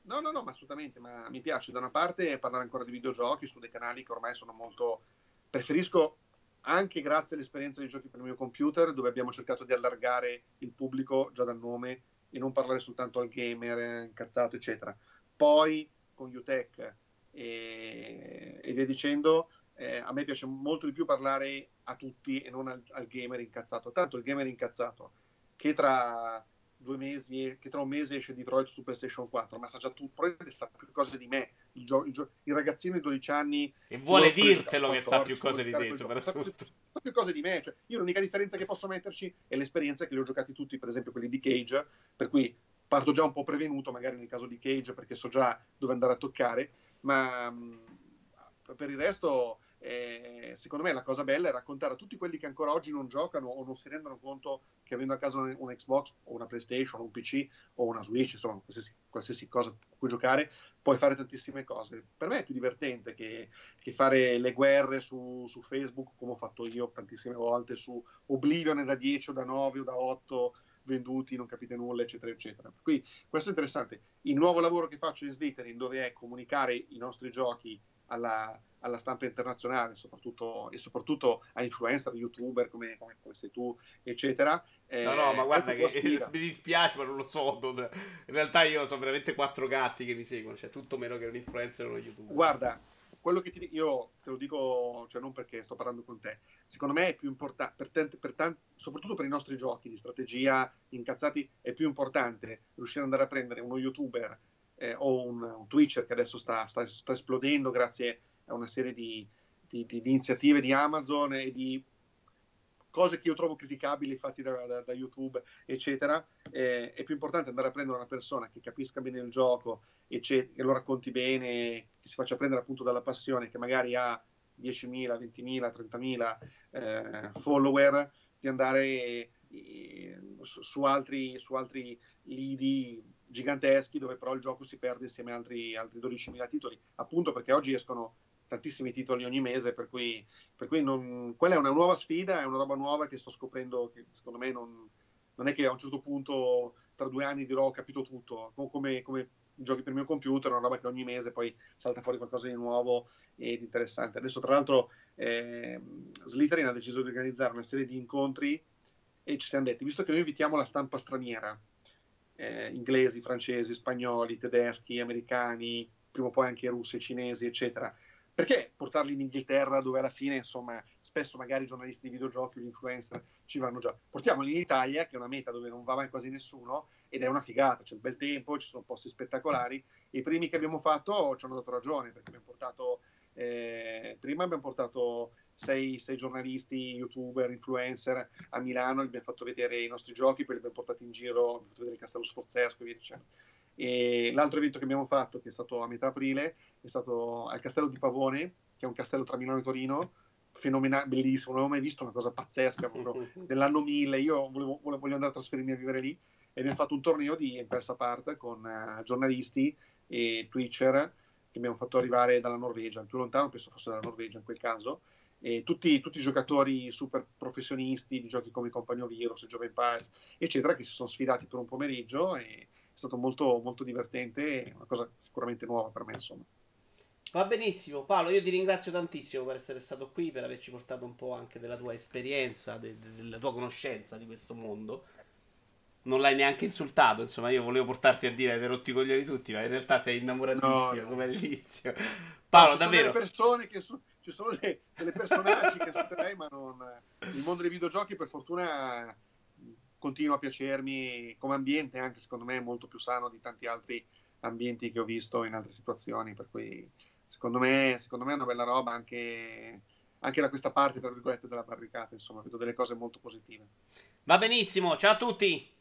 [SPEAKER 2] No, no, no, ma assolutamente, ma mi piace da una parte parlare ancora di videogiochi su dei canali che ormai sono molto... Preferisco anche grazie all'esperienza dei giochi per il mio computer, dove abbiamo cercato di allargare il pubblico già dal nome e non parlare soltanto al gamer incazzato, eccetera. Poi con UTech e, e via dicendo, eh, a me piace molto di più parlare a tutti e non al, al, gamer incazzato. Tanto il gamer incazzato che tra due mesi, che tra un mese esce Detroit su PlayStation 4, ma sa già tutto, probabilmente sa più cose di me. Il, gio- il, gio- il ragazzino di 12 anni
[SPEAKER 1] e vuole dirtelo che sa più cose di te,
[SPEAKER 2] soprattutto sa più cose di me. Cioè, io l'unica differenza che posso metterci è l'esperienza che li ho giocati tutti, per esempio quelli di Cage, per cui parto già un po' prevenuto, magari nel caso di Cage, perché so già dove andare a toccare, ma mh, per il resto eh, secondo me la cosa bella è raccontare a tutti quelli che ancora oggi non giocano o non si rendono conto che avendo a casa un, un Xbox o una PlayStation o un PC o una Switch, insomma qualsiasi, qualsiasi cosa con cui giocare, puoi fare tantissime cose. Per me è più divertente che, che fare le guerre su, su, Facebook come ho fatto io tantissime volte su Oblivion da 10 o da 9 o da 8 venduti, non capite nulla, eccetera, eccetera. Cui questo è interessante. Il nuovo lavoro che faccio in Slytherin, dove è comunicare i nostri giochi alla, alla stampa internazionale soprattutto, e soprattutto a influencer, youtuber come, come, come sei tu, eccetera.
[SPEAKER 1] Eh, no, no, ma guarda che mi dispiace, ma non lo so. Non... In realtà io sono veramente quattro gatti che mi seguono, cioè tutto meno che un influencer o uno youtuber.
[SPEAKER 2] Guarda, quello che ti, io te lo dico, cioè non perché sto parlando con te, secondo me è più importante, per tanti, per tanti, soprattutto per i nostri giochi di strategia incazzati, è più importante riuscire ad andare a prendere uno youtuber eh, o un, un Twitcher che adesso sta, sta, sta, esplodendo grazie a una serie di, di, di, di iniziative di Amazon e di cose che io trovo criticabili fatti da, da, da YouTube, eccetera, eh, è più importante andare a prendere una persona che capisca bene il gioco e che lo racconti bene, che si faccia prendere appunto dalla passione, che magari ha 10.000, 20.000, 30.000 eh, follower, di andare eh, su, su, altri, su altri lidi giganteschi dove però il gioco si perde insieme a altri, altri 12.000 titoli, appunto perché oggi escono tantissimi titoli ogni mese, per cui, per cui non, quella è una nuova sfida, è una roba nuova che sto scoprendo, che secondo me non, non è che a un certo punto tra due anni dirò ho capito tutto, come, come giochi per il mio computer, una roba che ogni mese poi salta fuori qualcosa di nuovo ed interessante. Adesso tra l'altro eh, Slytherin ha deciso di organizzare una serie di incontri e ci siamo detti, visto che noi invitiamo la stampa straniera, eh, inglesi, francesi, spagnoli, tedeschi, americani, prima o poi anche russi, cinesi, eccetera, perché portarli in Inghilterra dove alla fine insomma spesso magari i giornalisti di videogiochi o gli influencer ci vanno già. Portiamoli in Italia che è una meta dove non va mai quasi nessuno ed è una figata. C'è il bel tempo ci sono posti spettacolari. I primi che abbiamo fatto ci hanno dato ragione perché abbiamo portato eh, prima abbiamo portato sei, sei, giornalisti, youtuber, influencer a Milano, gli abbiamo fatto vedere i nostri giochi, poi li abbiamo portati in giro, abbiamo fatto vedere il Castello Sforzesco e via dicendo. E l'altro evento che abbiamo fatto, che è stato a metà aprile, è stato al Castello di Pavone, che è un castello tra Milano e Torino, fenomenale, bellissimo, non avevo mai visto una cosa pazzesca, proprio dell'anno 1000, io volevo, volevo, andare a trasferirmi a vivere lì e abbiamo fatto un torneo di Empersa Part con uh, giornalisti e twitcher che abbiamo fatto arrivare dalla Norvegia, il più lontano penso fosse dalla Norvegia in quel caso, e tutti, tutti, i giocatori super professionisti di giochi come Compagno Virus, Jove Empires, eccetera, che si sono sfidati per un pomeriggio e stato molto, molto divertente una cosa sicuramente nuova per me, insomma.
[SPEAKER 1] Va benissimo, Paolo. Io ti ringrazio tantissimo per essere stato qui, per averci portato un po' anche della tua esperienza, de- de- della tua conoscenza di questo mondo. Non l'hai neanche insultato, insomma, io volevo portarti a dire hai rotti i coglioni tutti, ma in realtà sei innamoratissimo no, no. come all'inizio. Paolo,
[SPEAKER 2] no,
[SPEAKER 1] davvero.
[SPEAKER 2] Sono delle persone che su- ci sono dei, delle personaggi che insulterei, ma non. Il mondo dei videogiochi, per fortuna continua a piacermi come ambiente, anche secondo me è molto più sano di tanti altri ambienti che ho visto in altre situazioni, per cui secondo me, secondo me è una bella roba anche, anche da questa parte, tra virgolette, della barricata, insomma, vedo delle cose molto positive.
[SPEAKER 1] Va benissimo, ciao a tutti!